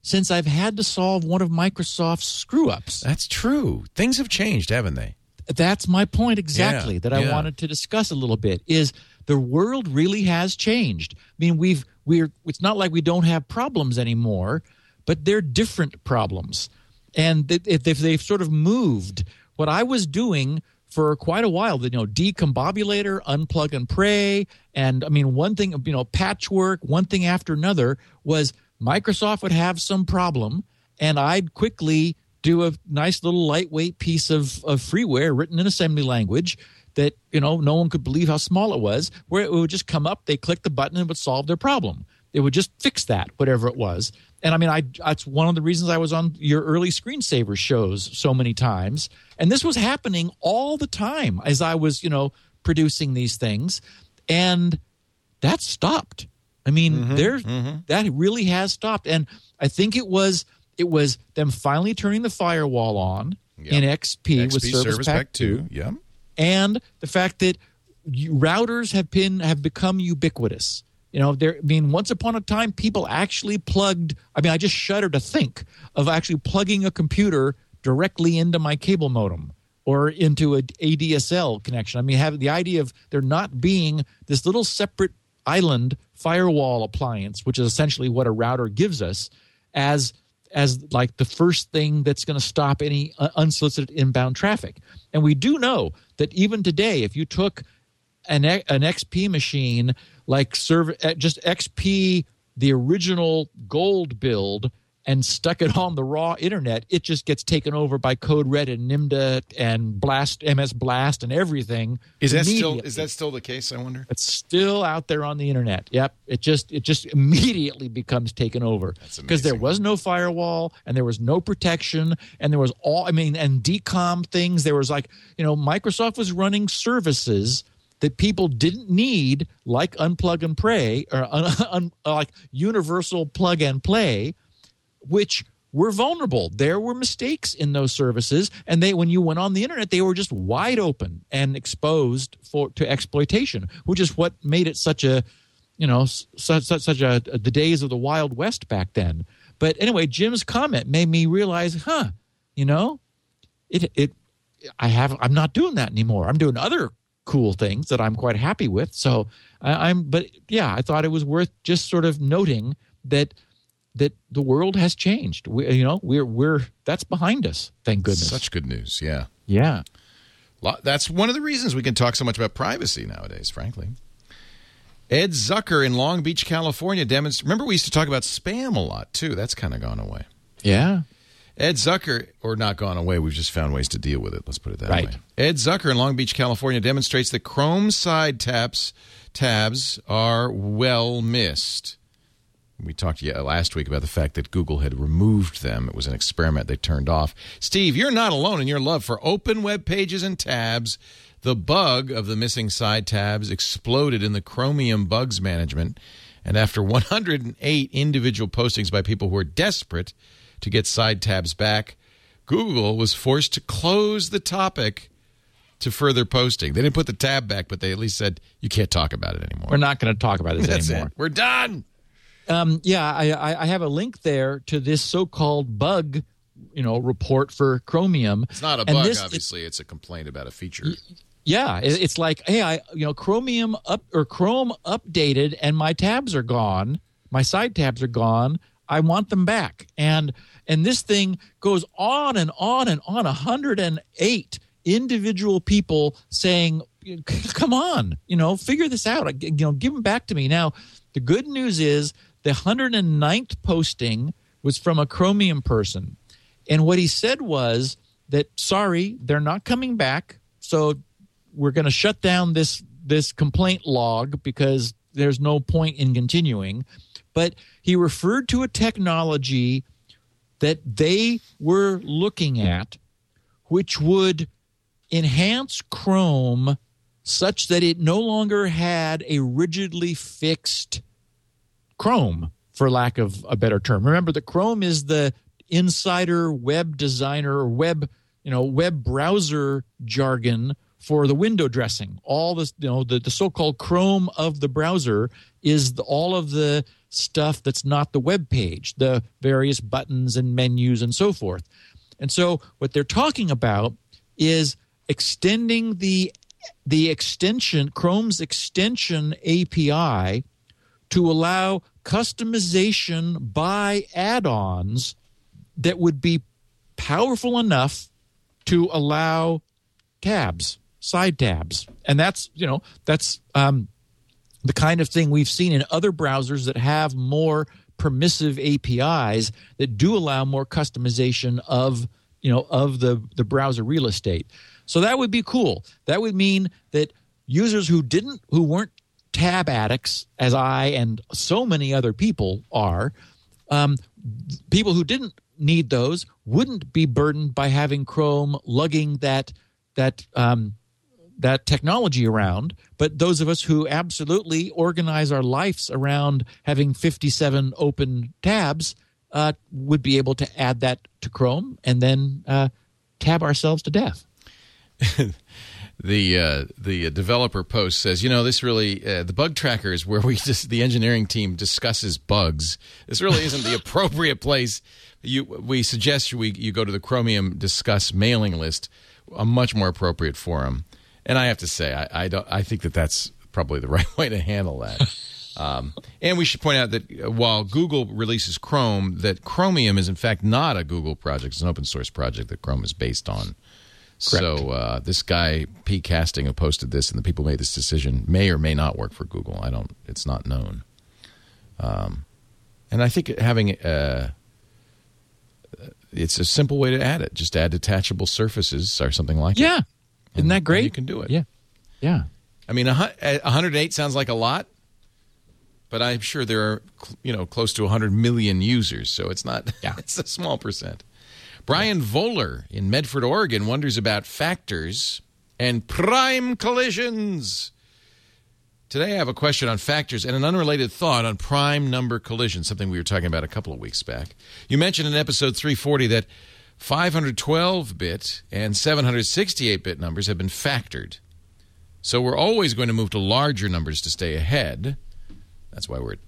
since I've had to solve one of Microsoft's screw ups. That's true. Things have changed, haven't they? that's my point exactly Yeah, that I yeah. wanted to discuss a little bit is the world really has changed. I mean, we've we're it's not like we don't have problems anymore, but they're different problems, and if they've, they've sort of moved. What I was doing for quite a while, The, you know, DCOMbobulator, unplug and pray, and I mean, one thing, you know, patchwork, one thing after another was Microsoft would have some problem, and I'd quickly do a nice little lightweight piece of, of freeware written in assembly language that you know no one could believe how small it was where it would just come up they click the button and it would solve their problem. It would just fix that whatever it was and i mean i that's one of the reasons i was on your early screensaver shows so many times. And this was happening all the time as i was you know producing these things. And that stopped. I mean mm-hmm, there's mm-hmm. that really has stopped. And i think it was it was them finally turning the firewall on in xp, with XP service, pack 2 Yeah. and the fact that routers have been have become ubiquitous. You know, there. I mean, once upon a time, people actually plugged. I mean, I just shudder to think of actually plugging a computer directly into my cable modem or into a ADSL connection. I mean, have the idea of there not being this little separate island firewall appliance, which is essentially what a router gives us, as as like the first thing that's going to stop any uh, unsolicited inbound traffic. And we do know that even today, if you took an an XP machine like serve uh, just XP the original gold build and stuck it on the raw internet, it just gets taken over by Code Red and NIMDA and Blast MS Blast and everything. Is that still is that still the case? I wonder. It's still out there on the internet. Yep. It just it just immediately becomes taken over. Because there was no firewall and there was no protection and there was all I mean and DCOM things. There was like, you know, Microsoft was running services that people didn't need like unplug and pray or un, un, like universal plug and play which were vulnerable. There were mistakes in those services, and they when you went on the internet, they were just wide open and exposed for to exploitation, which is what made it such a you know such such, such a, the days of the wild west back then. But anyway, Jim's comment made me realize, huh, you know, it it I have I'm not doing that anymore. I'm doing other cool things that I'm quite happy with. So I, I'm but yeah, I thought it was worth just sort of noting that that the world has changed. We, you know, we're we're that's behind us. Thank goodness. Such good news. Yeah. yeah. That's one of the reasons we can talk so much about privacy nowadays, frankly. Ed Zucker in Long Beach, California demonstrates. Remember, we used to talk about spam a lot, too. That's kind of gone away. Yeah. Ed Zucker, or not gone away, we've just found ways to deal with it. Let's put it that Right. way. Ed Zucker in Long Beach, California demonstrates that Chrome side tabs tabs are well missed. We talked yeah, last week about the fact that Google had removed them. It was an experiment they turned off. Steve, you're not alone in your love for open web pages and tabs. The bug of the missing side tabs exploded in the Chromium bugs management. And after 108 individual postings by people who were desperate to get side tabs back, Google was forced to close the topic to further posting. They didn't put the tab back, but they at least said you can't talk about it anymore. We're not going to talk about this That's anymore. it. We're done. Um, yeah, I, I I have a link there to this so-called bug, you know, report for Chromium. It's not a And bug, this- obviously. It's a complaint about a feature. Yeah, it- it's like, hey, I you know, Chromium up or Chrome updated, and my tabs are gone. My side tabs are gone. I want them back, and and this thing goes on and on and on. 108 individual people saying, "Come on, you know, figure this out. You know, give them back to me." Now, the good news is the 109th posting was from a Chromium person, and what he said was that sorry, they're not coming back. So we're going to shut down this this complaint log because there's no point in continuing. But he referred to a technology that they were looking at, which would enhance Chrome such that it no longer had a rigidly fixed Chrome, for lack of a better term. Remember that Chrome is the insider web designer or web, you know, web browser jargon for the window dressing. All this, you know, the, the so-called Chrome of the browser is the, all of the stuff that's not the web page, the various buttons and menus and so forth. And so what they're talking about is extending the the extension Chrome's extension API to allow customization by add-ons that would be powerful enough to allow tabs, side tabs, and that's you know that's um, the kind of thing we've seen in other browsers that have more permissive APIs that do allow more customization of you know of the the browser real estate. So that would be cool. That would mean that users who didn't who weren't tab addicts as I and so many other people are, um, people who didn't need those wouldn't be burdened by having Chrome lugging that that um, that technology around. But those of us who absolutely organize our lives around having 57 open tabs uh, would be able to add that to Chrome and then uh, tab ourselves to death. the uh, the developer post says, you know, this really uh, the bug tracker is where we just the engineering team discusses bugs. This really isn't the appropriate place. You we suggest you, you go to the Chromium Discuss mailing list, a much more appropriate forum. And I have to say, I I, don't, I think that that's probably the right way to handle that. Um, and we should point out that uh, while Google releases Chrome, that Chromium is in fact not a Google project; it's an open source project that Chrome is based on. Correct. So uh, this guy pkasting who posted this and the people who made this decision may or may not work for Google. I don't. It's not known. Um, and I think having uh, it's a simple way to add it. Just add detachable surfaces or something like that. yeah. it. Isn't that great? You can do it. Yeah, yeah. I mean, 108 sounds like a lot, but I'm sure there are you know close to 100 million users, so it's not. Yeah. it's a small percent. Brian Voller in Medford, Oregon, wonders about factors and prime collisions. Today, I have a question on factors and an unrelated thought on prime number collisions, something we were talking about a couple of weeks back. You mentioned in episode 340 that 512 bit and 768 bit numbers have been factored. So we're always going to move to larger numbers to stay ahead. That's why we're at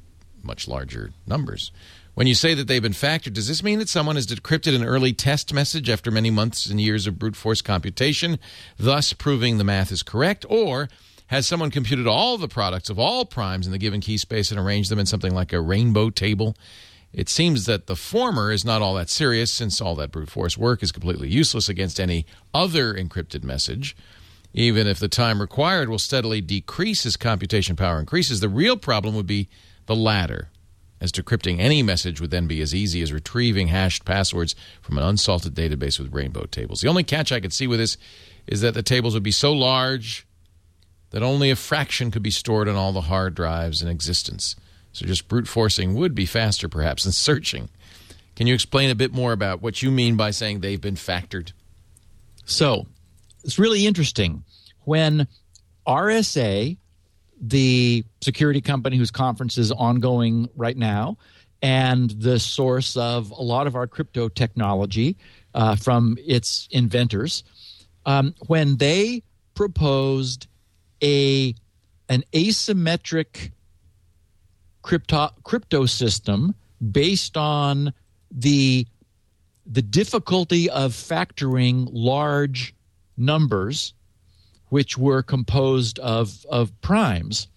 much larger numbers. When you say that they've been factored, does this mean that someone has decrypted an early test message after many months and years of brute force computation, thus proving the math is correct? Or has someone computed all the products of all primes in the given key space and arranged them in something like a rainbow table? It seems that the former is not all that serious, since all that brute force work is completely useless against any other encrypted message. Even if the time required will steadily decrease as computation power increases, the real problem would be the latter as decrypting any message would then be as easy as retrieving hashed passwords from an unsalted database with rainbow tables. The only catch I could see with this is that the tables would be so large that only a fraction could be stored on all the hard drives in existence. So just brute forcing would be faster, perhaps, than searching. Can you explain a bit more about what you mean by saying they've been factored? So it's really interesting. When RSA the security company whose conference is ongoing right now and the source of a lot of our crypto technology uh, from its inventors um, when they proposed a an asymmetric crypto crypto system based on the the difficulty of factoring large numbers which were composed of, of primes,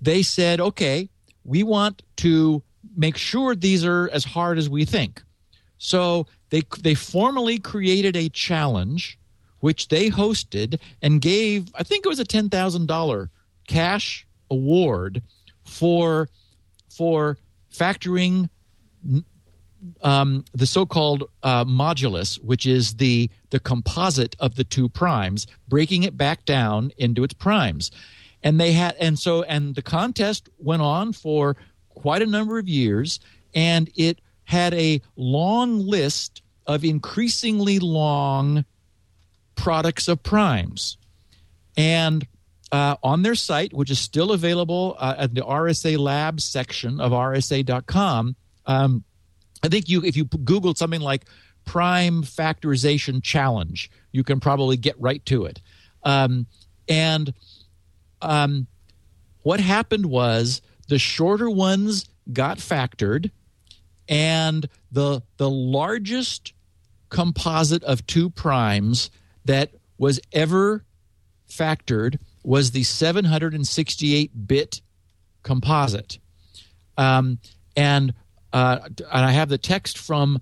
they said, okay, we want to make sure these are as hard as we think. So they, they formally created a challenge, which they hosted and gave, I think it was a $10,000 cash award for, for factoring um, the so-called uh, modulus, which is the the composite of the two primes, breaking it back down into its primes, and they had and so and the contest went on for quite a number of years, and it had a long list of increasingly long products of primes, and uh, on their site, which is still available uh, at the RSA Labs section of RSA.com. Um, I think you if you googled something like prime factorization challenge, you can probably get right to it. Um, and um, what happened was the shorter ones got factored, and the the largest composite of two primes that was ever factored was the 768 bit composite. Um, and uh, and I have the text from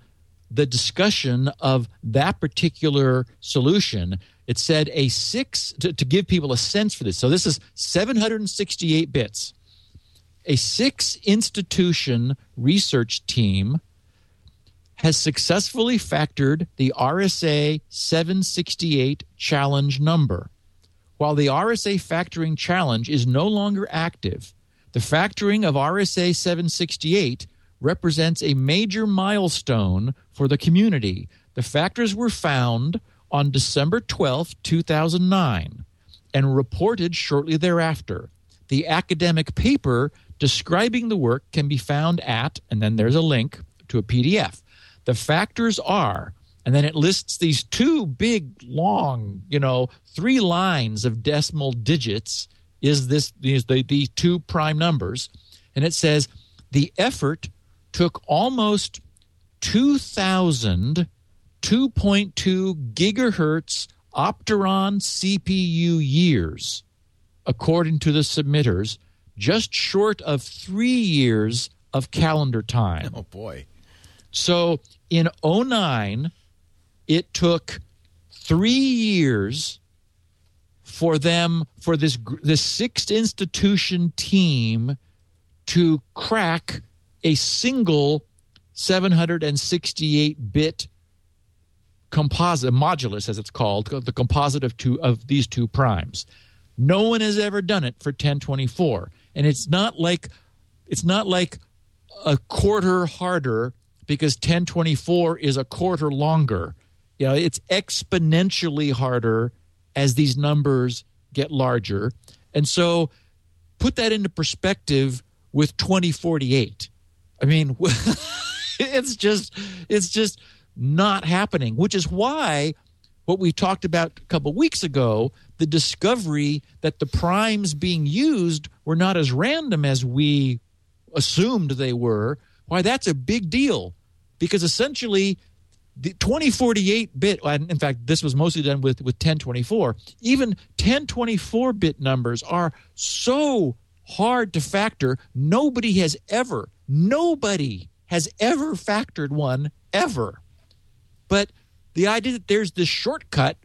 the discussion of that particular solution. It said a six to, to give people a sense for this. So this is 768 bits. A six institution research team has successfully factored the RSA 768 challenge number. While the RSA factoring challenge is no longer active, the factoring of RSA 768 represents a major milestone for the community. The factors were found on December 12, 2009, and reported shortly thereafter. The academic paper describing the work can be found at, and then there's a link to a PDF. The factors are, and then it lists these two big, long, you know, three lines of decimal digits. Is this these the, the two prime numbers? And it says the effort took almost 2,000 2.2 gigahertz Opteron CPU years, according to the submitters, just short of three years of calendar time. Oh, boy. So in 09, it took three years for them, for this, this sixth institution team to crack a single 768 bit composite modulus as it's called the composite of two of these two primes. No one has ever done it for 1024 and it's not like it's not like a quarter harder because 1024 is a quarter longer you know it's exponentially harder as these numbers get larger and so put that into perspective with 2048 i mean it's just it's just not happening, which is why what we talked about a couple weeks ago, the discovery that the primes being used were not as random as we assumed they were, why that's a big deal. Because essentially, the 2048 bit, and in fact, this was mostly done with, with 1024, even 1024 bit numbers are so hard to factor. Nobody has ever, nobody has ever factored one ever. But the idea that there's this shortcut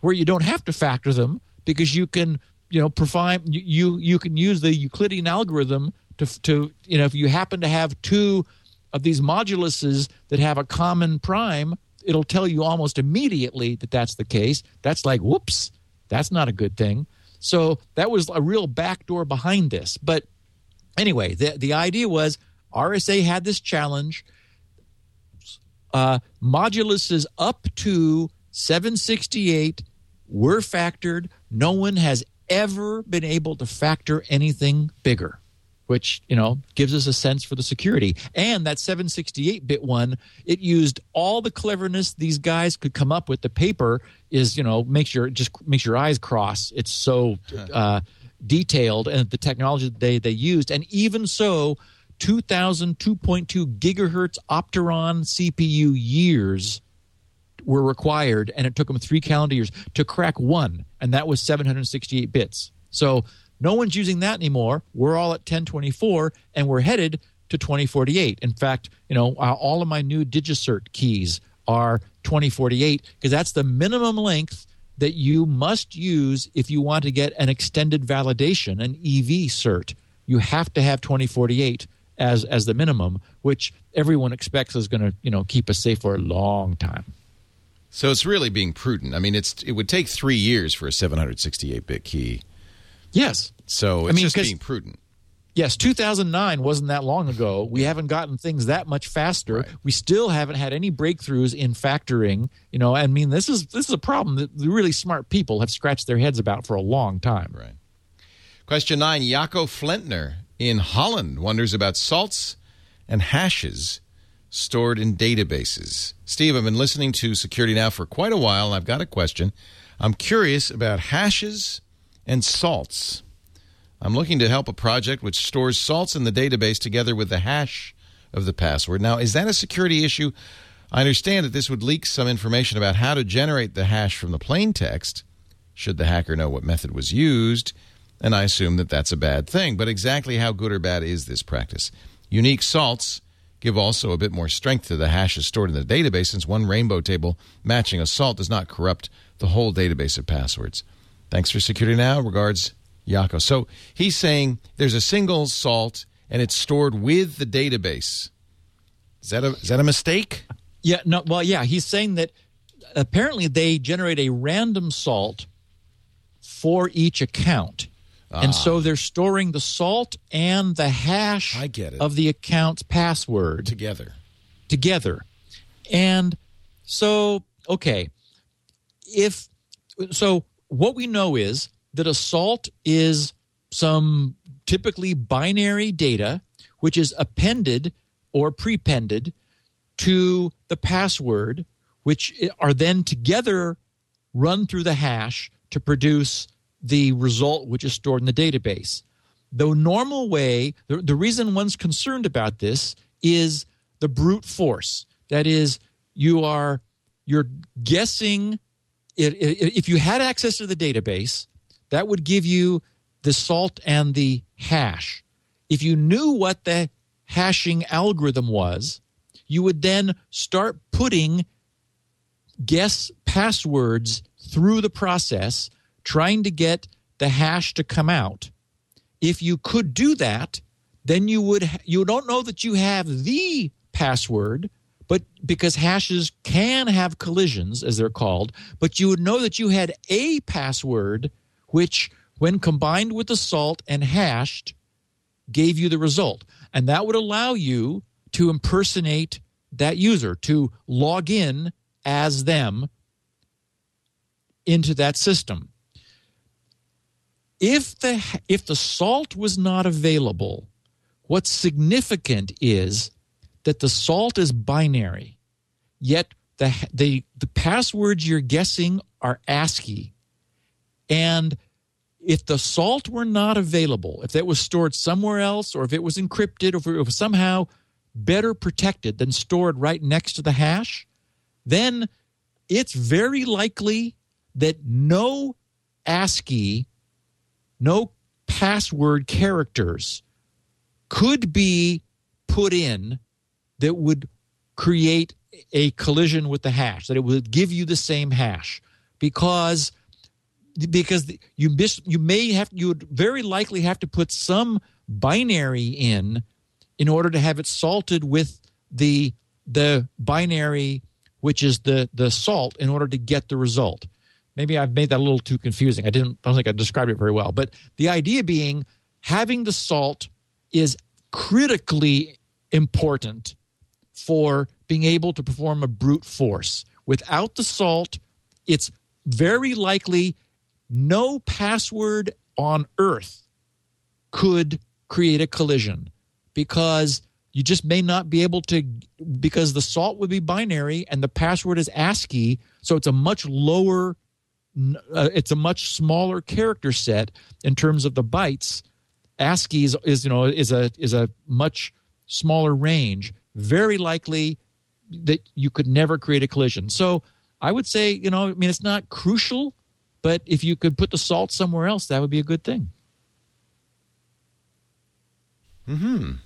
where you don't have to factor them because you can, you know, provide you you can use the Euclidean algorithm to to you know if you happen to have two of these moduluses that have a common prime, it'll tell you almost immediately that that's the case. That's like whoops, that's not a good thing. So that was a real backdoor behind this. But anyway, the the idea was RSA had this challenge uh, moduluses up to 768 were factored. No one has ever been able to factor anything bigger, which you know gives us a sense for the security. And that 768 bit one, it used all the cleverness these guys could come up with. The paper is you know makes your just makes your eyes cross. It's so uh, detailed, and the technology they they used, and even so 2,000 2.2 gigahertz Opteron CPU years were required, and it took them three calendar years to crack one, and that was 768 bits. So no one's using that anymore. We're all at 1024, and we're headed to 2048. In fact, you know, uh, all of my new DigiCert keys are 2048 because that's the minimum length that you must use if you want to get an extended validation, an EV cert. You have to have 2048 as as the minimum, which everyone expects is going to you know keep us safe for a long time. So it's really being prudent. I mean, it's it would take three years for a 768 bit key. Yes. So it's I mean, just being prudent. Yes, 2009 wasn't that long ago. We haven't gotten things that much faster. Right. We still haven't had any breakthroughs in factoring. You know, I mean, this is this is a problem that the really smart people have scratched their heads about for a long time. Right. Question nine: Jaco Flentner in Holland wonders about salts and hashes stored in databases. Steve, I've been listening to Security Now for quite a while, and I've got a question. I'm curious about hashes and salts. I'm looking to help a project which stores salts in the database together with the hash of the password. Now, is that a security issue? I understand that this would leak some information about how to generate the hash from the plain text. should the hacker know what method was used. And I assume that that's a bad thing. But exactly how good or bad is this practice? Unique salts give also a bit more strength to the hashes stored in the database since one rainbow table matching a salt does not corrupt the whole database of passwords. Thanks for security now. Regards, Yako. So he's saying there's a single salt and it's stored with the database. Is that a is that a mistake? Yeah, no, well, yeah, he's saying that apparently they generate a random salt for each account. And so ah. they're storing the salt and the hash I get it. of the account's password Together. together. And so, okay, if so, what we know is that a salt is some typically binary data which is appended or prepended to the password, which are then together run through the hash to produce the result which is stored in the database. The normal way, the, the reason one's concerned about this is the brute force. That is, you are you're guessing. It, it, if you had access to the database, that would give you the salt and the hash. If you knew what the hashing algorithm was, you would then start putting guess passwords through the process, trying to get the hash to come out. If you could do that, then you would you don't know that you have the password, but because hashes can have collisions as they're called, but you would know that you had a password which when combined with the salt and hashed gave you the result. And that would allow you to impersonate that user, to log in as them into that system. If the if the salt was not available, what's significant is that the salt is binary, yet the the the passwords you're guessing are ASCII. And if the salt were not available, if it was stored somewhere else, or if it was encrypted, or if it was somehow better protected than stored right next to the hash, then it's very likely that no ASCII, no password characters could be put in that would create a collision with the hash, that it would give you the same hash because because you miss you may have you would very likely have to put some binary in in order to have it salted with the the binary which is the the salt in order to get the result. Maybe i've made that a little too confusing. I didn't I don't think i described it very well. But the idea being having the salt is critically important for being able to perform a brute force without the salt it's very likely no password on earth could create a collision because you just may not be able to because the salt would be binary and the password is ASCII, so it's a much lower, uh, it's a much smaller character set in terms of the bytes. ASCII is, is you know is a is a much smaller range. Very likely that you could never create a collision. So I would say you know I mean it's not crucial, but if you could put the salt somewhere else, that would be a good thing. Mm,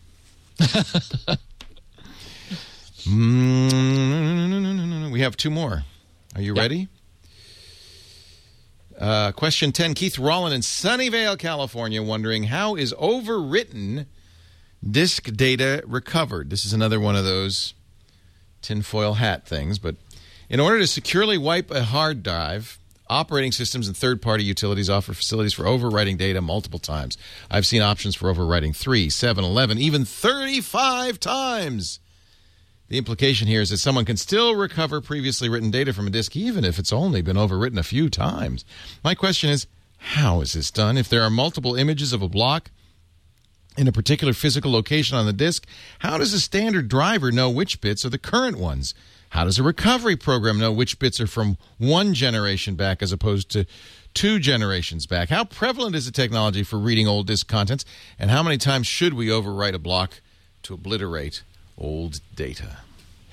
we have two more. Are you ready? Uh, question 10 Keith Rollin in Sunnyvale, California, wondering how is overwritten disk data recovered? This is another one of those tinfoil hat things, but in order to securely wipe a hard drive, operating systems and third party utilities offer facilities for overwriting data multiple times. I've seen options for overwriting 3, 7, 11, even 35 times. The implication here is that someone can still recover previously written data from a disk even if it's only been overwritten a few times. My question is how is this done? If there are multiple images of a block in a particular physical location on the disk, how does a standard driver know which bits are the current ones? How does a recovery program know which bits are from one generation back as opposed to two generations back? How prevalent is the technology for reading old disk contents? And how many times should we overwrite a block to obliterate old data?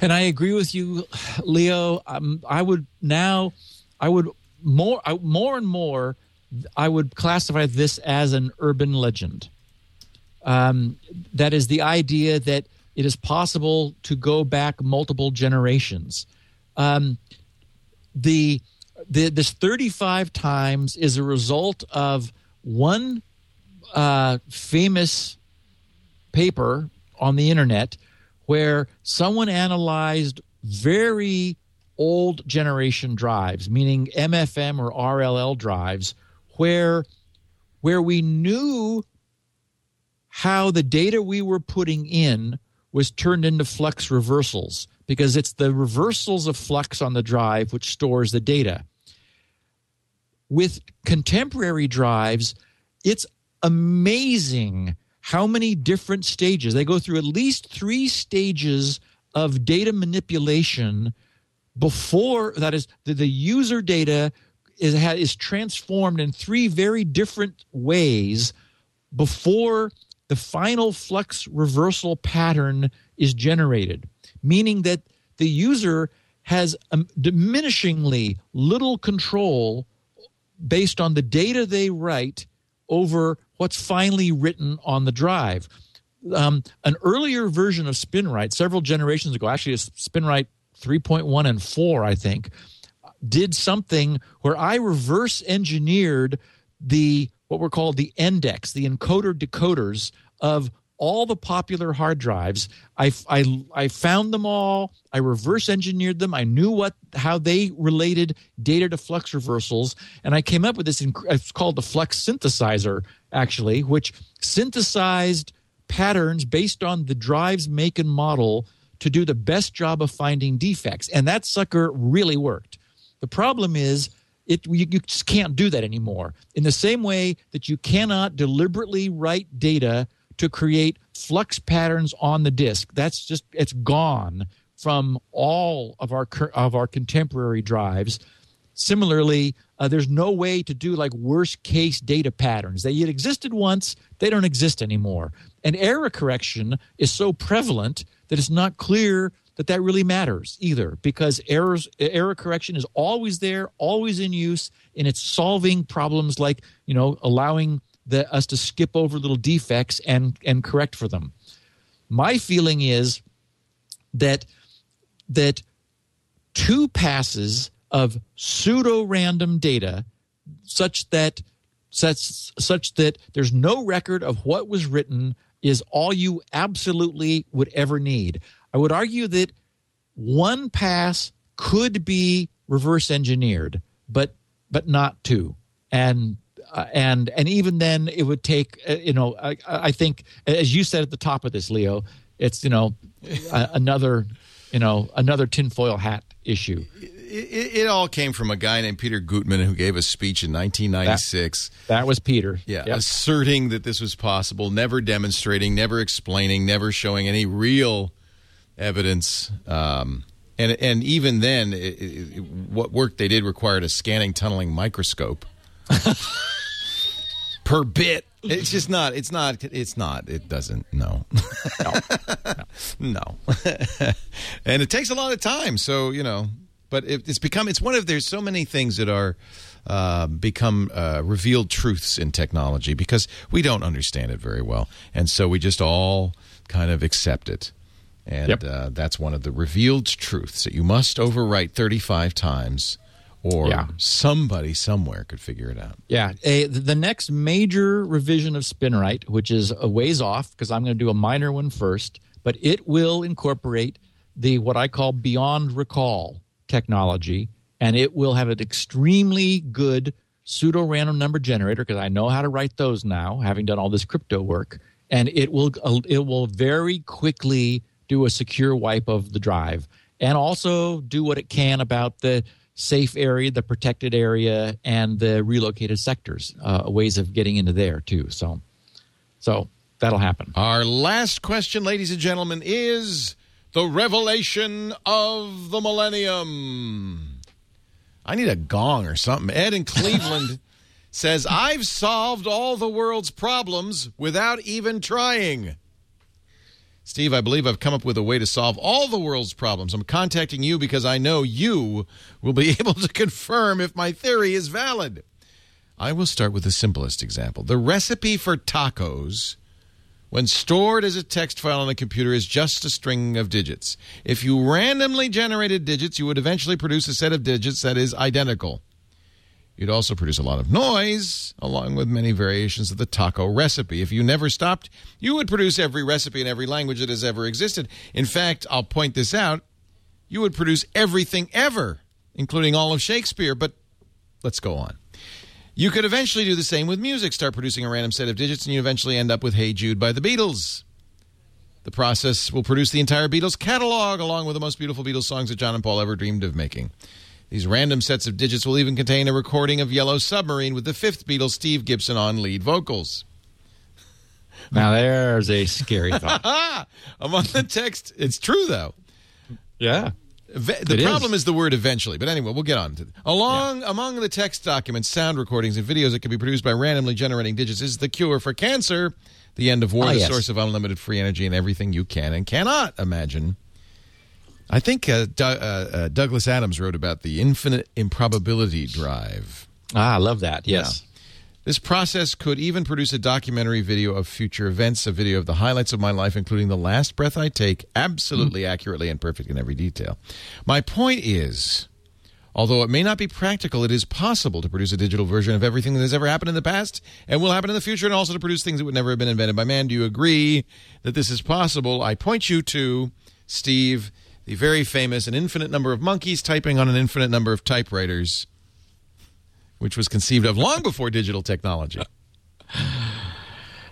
And I agree with you, Leo. Um, I would now, I would more I- more and more I would classify this as an urban legend. Um, that is the idea that it is possible to go back multiple generations. Um, the, the this 35 times is a result of one uh, famous paper on the internet where someone analyzed very old generation drives, meaning MFM or RLL drives, where where we knew how the data we were putting in was turned into flux reversals because it's the reversals of flux on the drive which stores the data. With contemporary drives, it's amazing how many different stages. They go through at least three stages of data manipulation before that is the, the user data is is transformed in three very different ways before the final flux reversal pattern is generated meaning that the user has um, diminishingly little control based on the data they write over what's finally written on the drive. Um, an earlier version of SpinRite, several generations ago, actually, SpinRite 3.1 and 4, I think, did something where I reverse engineered the what were called the index, the encoder decoders of all the popular hard drives. I, I, I found them all. I reverse engineered them. I knew what how they related data to flux reversals, and I came up with this. It's called the flux synthesizer, actually, which synthesized patterns based on the drive's make and model to do the best job of finding defects. And that sucker really worked. The problem is it you, you just can't do that anymore. In the same way that you cannot deliberately write data to create flux patterns on the disk. That's just it's gone from all of our of our contemporary drives. Similarly, uh, there's no way to do like worst case data patterns. They had existed once, they don't exist anymore. And error correction is so prevalent that it's not clear that that really matters either because errors error correction is always there, always in use, and it's solving problems like, you know, allowing the, us to skip over little defects and and correct for them. My feeling is that that two passes of pseudo random data such that such such that there's no record of what was written is all you absolutely would ever need. I would argue that one pass could be reverse engineered, but but not two. And uh, and and even then it would take uh, you know I, I think as you said at the top of this leo it's you know a, another you know another tinfoil hat issue it, it, all came from a guy named Peter Gutmann who gave a speech in 1996. That, that was Peter. Yeah, yep. asserting that this was possible, never demonstrating, never explaining, never showing any real evidence. Um, and and even then, it, it, what work they did required a scanning tunneling microscope. per bit. It's just not. It's not. It's not. It doesn't. No. No. no. no. and it takes a lot of time. So you know, but it, it's become. It's one of. There's so many things that are. Uh, become uh, revealed truths in technology because we don't understand it very well, and so we just all kind of accept it. And yep. uh, that's one of the revealed truths that you must overwrite 35 times or yeah. somebody somewhere could figure it out. Yeah. A, the next major revision of SpinRite, which is a ways off because I'm going to do a minor one first, but it will incorporate the what I call beyond recall technology, and it will have an extremely good pseudo random number generator because I know how to write those now, having done all this crypto work, and it will it will very quickly do a secure wipe of the drive and also do what it can about the safe area, the protected area, and the relocated sectors, uh, ways of getting into there too. So, so that'll happen. Our last question, ladies and gentlemen, is the revelation of the millennium. I need a gong or something. Ed in Cleveland says, I've solved all the world's problems without even trying. Steve, I believe I've come up with a way to solve all the world's problems. I'm contacting you because I know you will be able to confirm if my theory is valid. I will start with the simplest example. The recipe for tacos, when stored as a text file on a computer, is just a string of digits. If you randomly generated digits, you would eventually produce a set of digits that is identical. You'd also produce a lot of noise, along with many variations of the taco recipe. If you never stopped, you would produce every recipe in every language that has ever existed. In fact, I'll point this out you would produce everything ever, including all of Shakespeare. But let's go on. You could eventually do the same with music, start producing a random set of digits, and you eventually end up with Hey Jude by the Beatles. The process will produce the entire Beatles catalog, along with the most beautiful Beatles songs that John and Paul ever dreamed of making. These random sets of digits will even contain a recording of Yellow Submarine with the fifth Beatle, Steve Gibson, on lead vocals. Now there's a scary thought. Among the text, it's true though. yeah. The It problem is. is. the word eventually, but anyway, we'll get on to it. Along among the text documents, sound recordings, and videos that can be produced by randomly generating digits is the cure for cancer, the end of war, Ah, the yes. source of unlimited free energy, and everything you can and cannot imagine. I think uh, Du- uh, uh, Douglas Adams wrote about the infinite improbability drive. Ah, I love that. Yes. This process could even produce a documentary video of future events, a video of the highlights of my life, including the last breath I take, absolutely accurately and perfect in every detail. My point is, although it may not be practical, it is possible to produce a digital version of everything that has ever happened in the past and will happen in the future, and also to produce things that would never have been invented by man. Do you agree that this is possible? I point you to Steve, the very famous An Infinite Number of Monkeys Typing on an Infinite Number of Typewriters which was conceived of long before digital technology.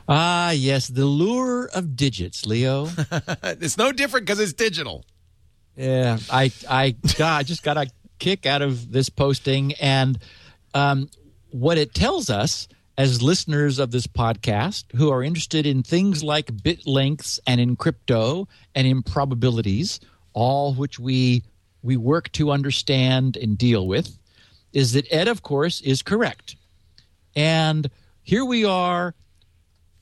Ah, yes. The lure of digits, Leo. it's no different because it's digital. Yeah, I I God, I just got a kick out of this posting, and um, what it tells us as listeners of this podcast who are interested in things like bit lengths and in crypto and in probabilities, all which we we work to understand and deal with, is that Ed, of course, is correct, and here we are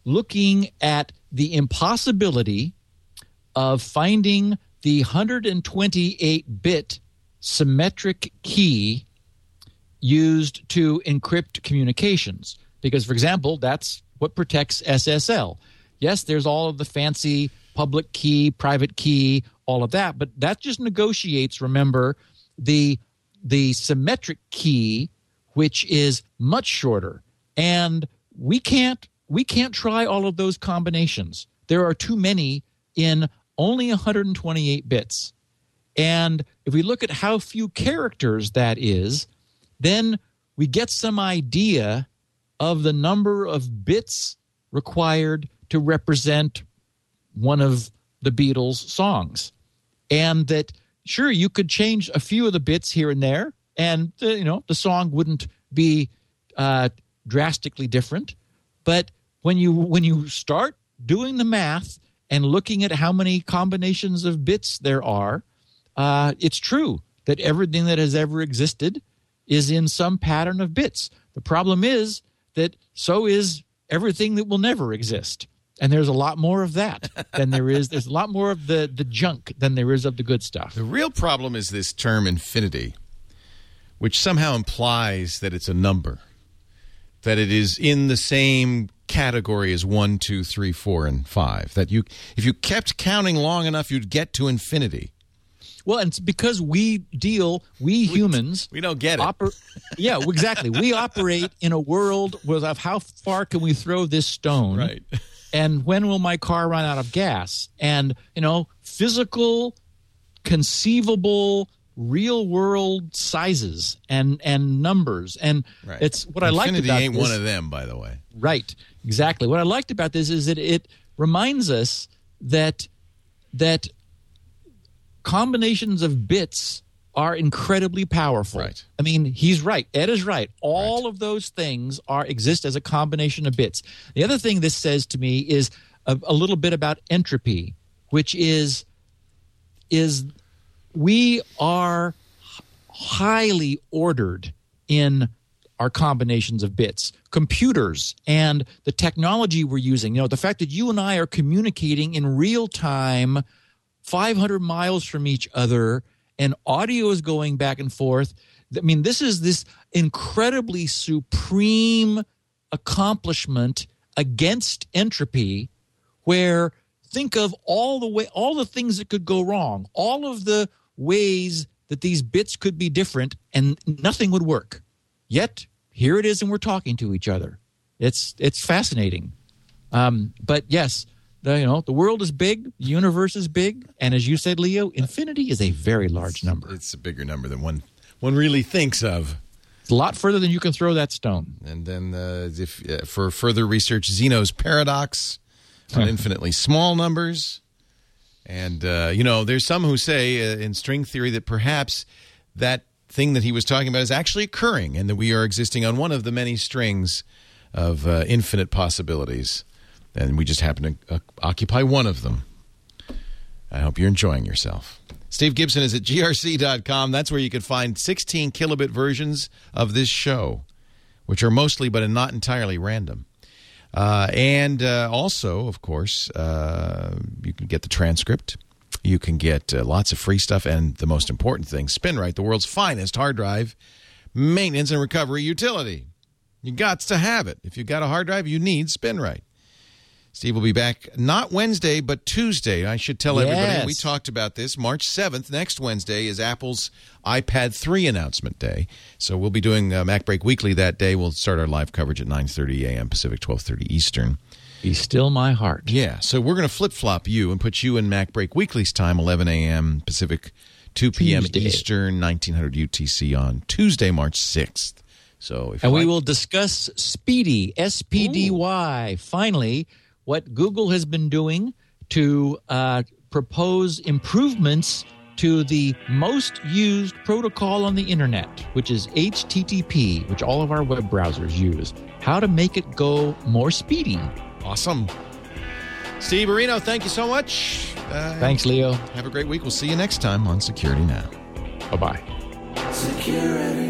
looking at the impossibility of finding the 128 bit symmetric key used to encrypt communications. Because, for example, that's what protects SSL. Yes, there's all of the fancy public key, private key, all of that, but that just negotiates, remember, the the symmetric key, which is much shorter. And we can't we can't try all of those combinations. There are too many in only 128 bits. And if we look at how few characters that is, then we get some idea of the number of bits required to represent one of the Beatles songs. And that sure you could change a few of the bits here and there and uh, you know the song wouldn't be uh, drastically different. But when you when you start doing the math and looking at how many combinations of bits there are uh, it's true that everything that has ever existed is in some pattern of bits. The problem is that so is everything that will never exist and there's a lot more of that than there is there's a lot more of the the junk than there is of the good stuff The real problem is this term infinity, which somehow implies that it's a number, that it is in the same category as one, two, three, four, and five. That you, if you kept counting long enough, you'd get to infinity. Well, and it's because we deal, we humans, We don't get it. oper- yeah, exactly. We operate in a world of how far can we throw this stone, Right. And when will my car run out of gas? And you know, physical, conceivable, real world sizes and and numbers, and Right. it's what I liked Infinity about ain't this, one of them, by the way. Right. Exactly. What I liked about this is that it reminds us that that combinations of bits are incredibly powerful. Right. I mean, he's right. Ed is right. All of those things are exist as a combination of bits. The other thing this says to me is a, a little bit about entropy, which is is we are highly ordered in our combinations of bits. computers and the technology we're using, you know, the fact that you and I are communicating in real time 500 miles from each other and audio is going back and forth. I mean, this is this incredibly supreme accomplishment against entropy where think of all the way all the things that could go wrong, all of the ways that these bits could be different and nothing would work. Yet here it is and we're talking to each other. It's it's fascinating. Um, but yes, the, you know the world is big, the universe is big, and as you said, Leo, infinity is a very large number. It's a bigger number than one one really thinks of. It's a lot further than you can throw that stone. And then, uh, if uh, for further research, Zeno's paradox on infinitely small numbers. And uh, you know, there's some who say uh, in string theory that perhaps that thing that he was talking about is actually occurring, and that we are existing on one of the many strings of uh, infinite possibilities, and we just happen to uh, occupy one of them. I hope you're enjoying yourself. Steve Gibson is at grc.com. That's where you can find 16 kilobit versions of this show, which are mostly but not entirely random. Uh, and uh, also, of course, uh, you can get the transcript. You can get uh, lots of free stuff. And the most important thing SpinRite, the world's finest hard drive maintenance and recovery utility. You got to have it. If you've got a hard drive, you need SpinRite. Steve will be back not Wednesday, but Tuesday. I should tell everybody. We talked about this. March 7th, next Wednesday, is Apple's iPad 3 announcement day. So we'll be doing uh, MacBreak Weekly that day. We'll start our live coverage at 9.30 a.m. Pacific, 12.30 Eastern. Be still my heart. Yeah, so we're going to flip flop you and put you in MacBreak Weekly's time, 11 a.m. Pacific, 2 p.m. Tuesday. Eastern, 1900 UTC on Tuesday, March 6th. So if And we like- will discuss Speedy, S P D Y. Finally, what Google has been doing to uh, propose improvements to the most used protocol on the internet, which is HTTP, which all of our web browsers use. How to make it go more speedy. Awesome. Steve Areno, thank you so much. Uh, Thanks, Leo. Have a great week. We'll see you next time on Security Now. Bye bye. Security.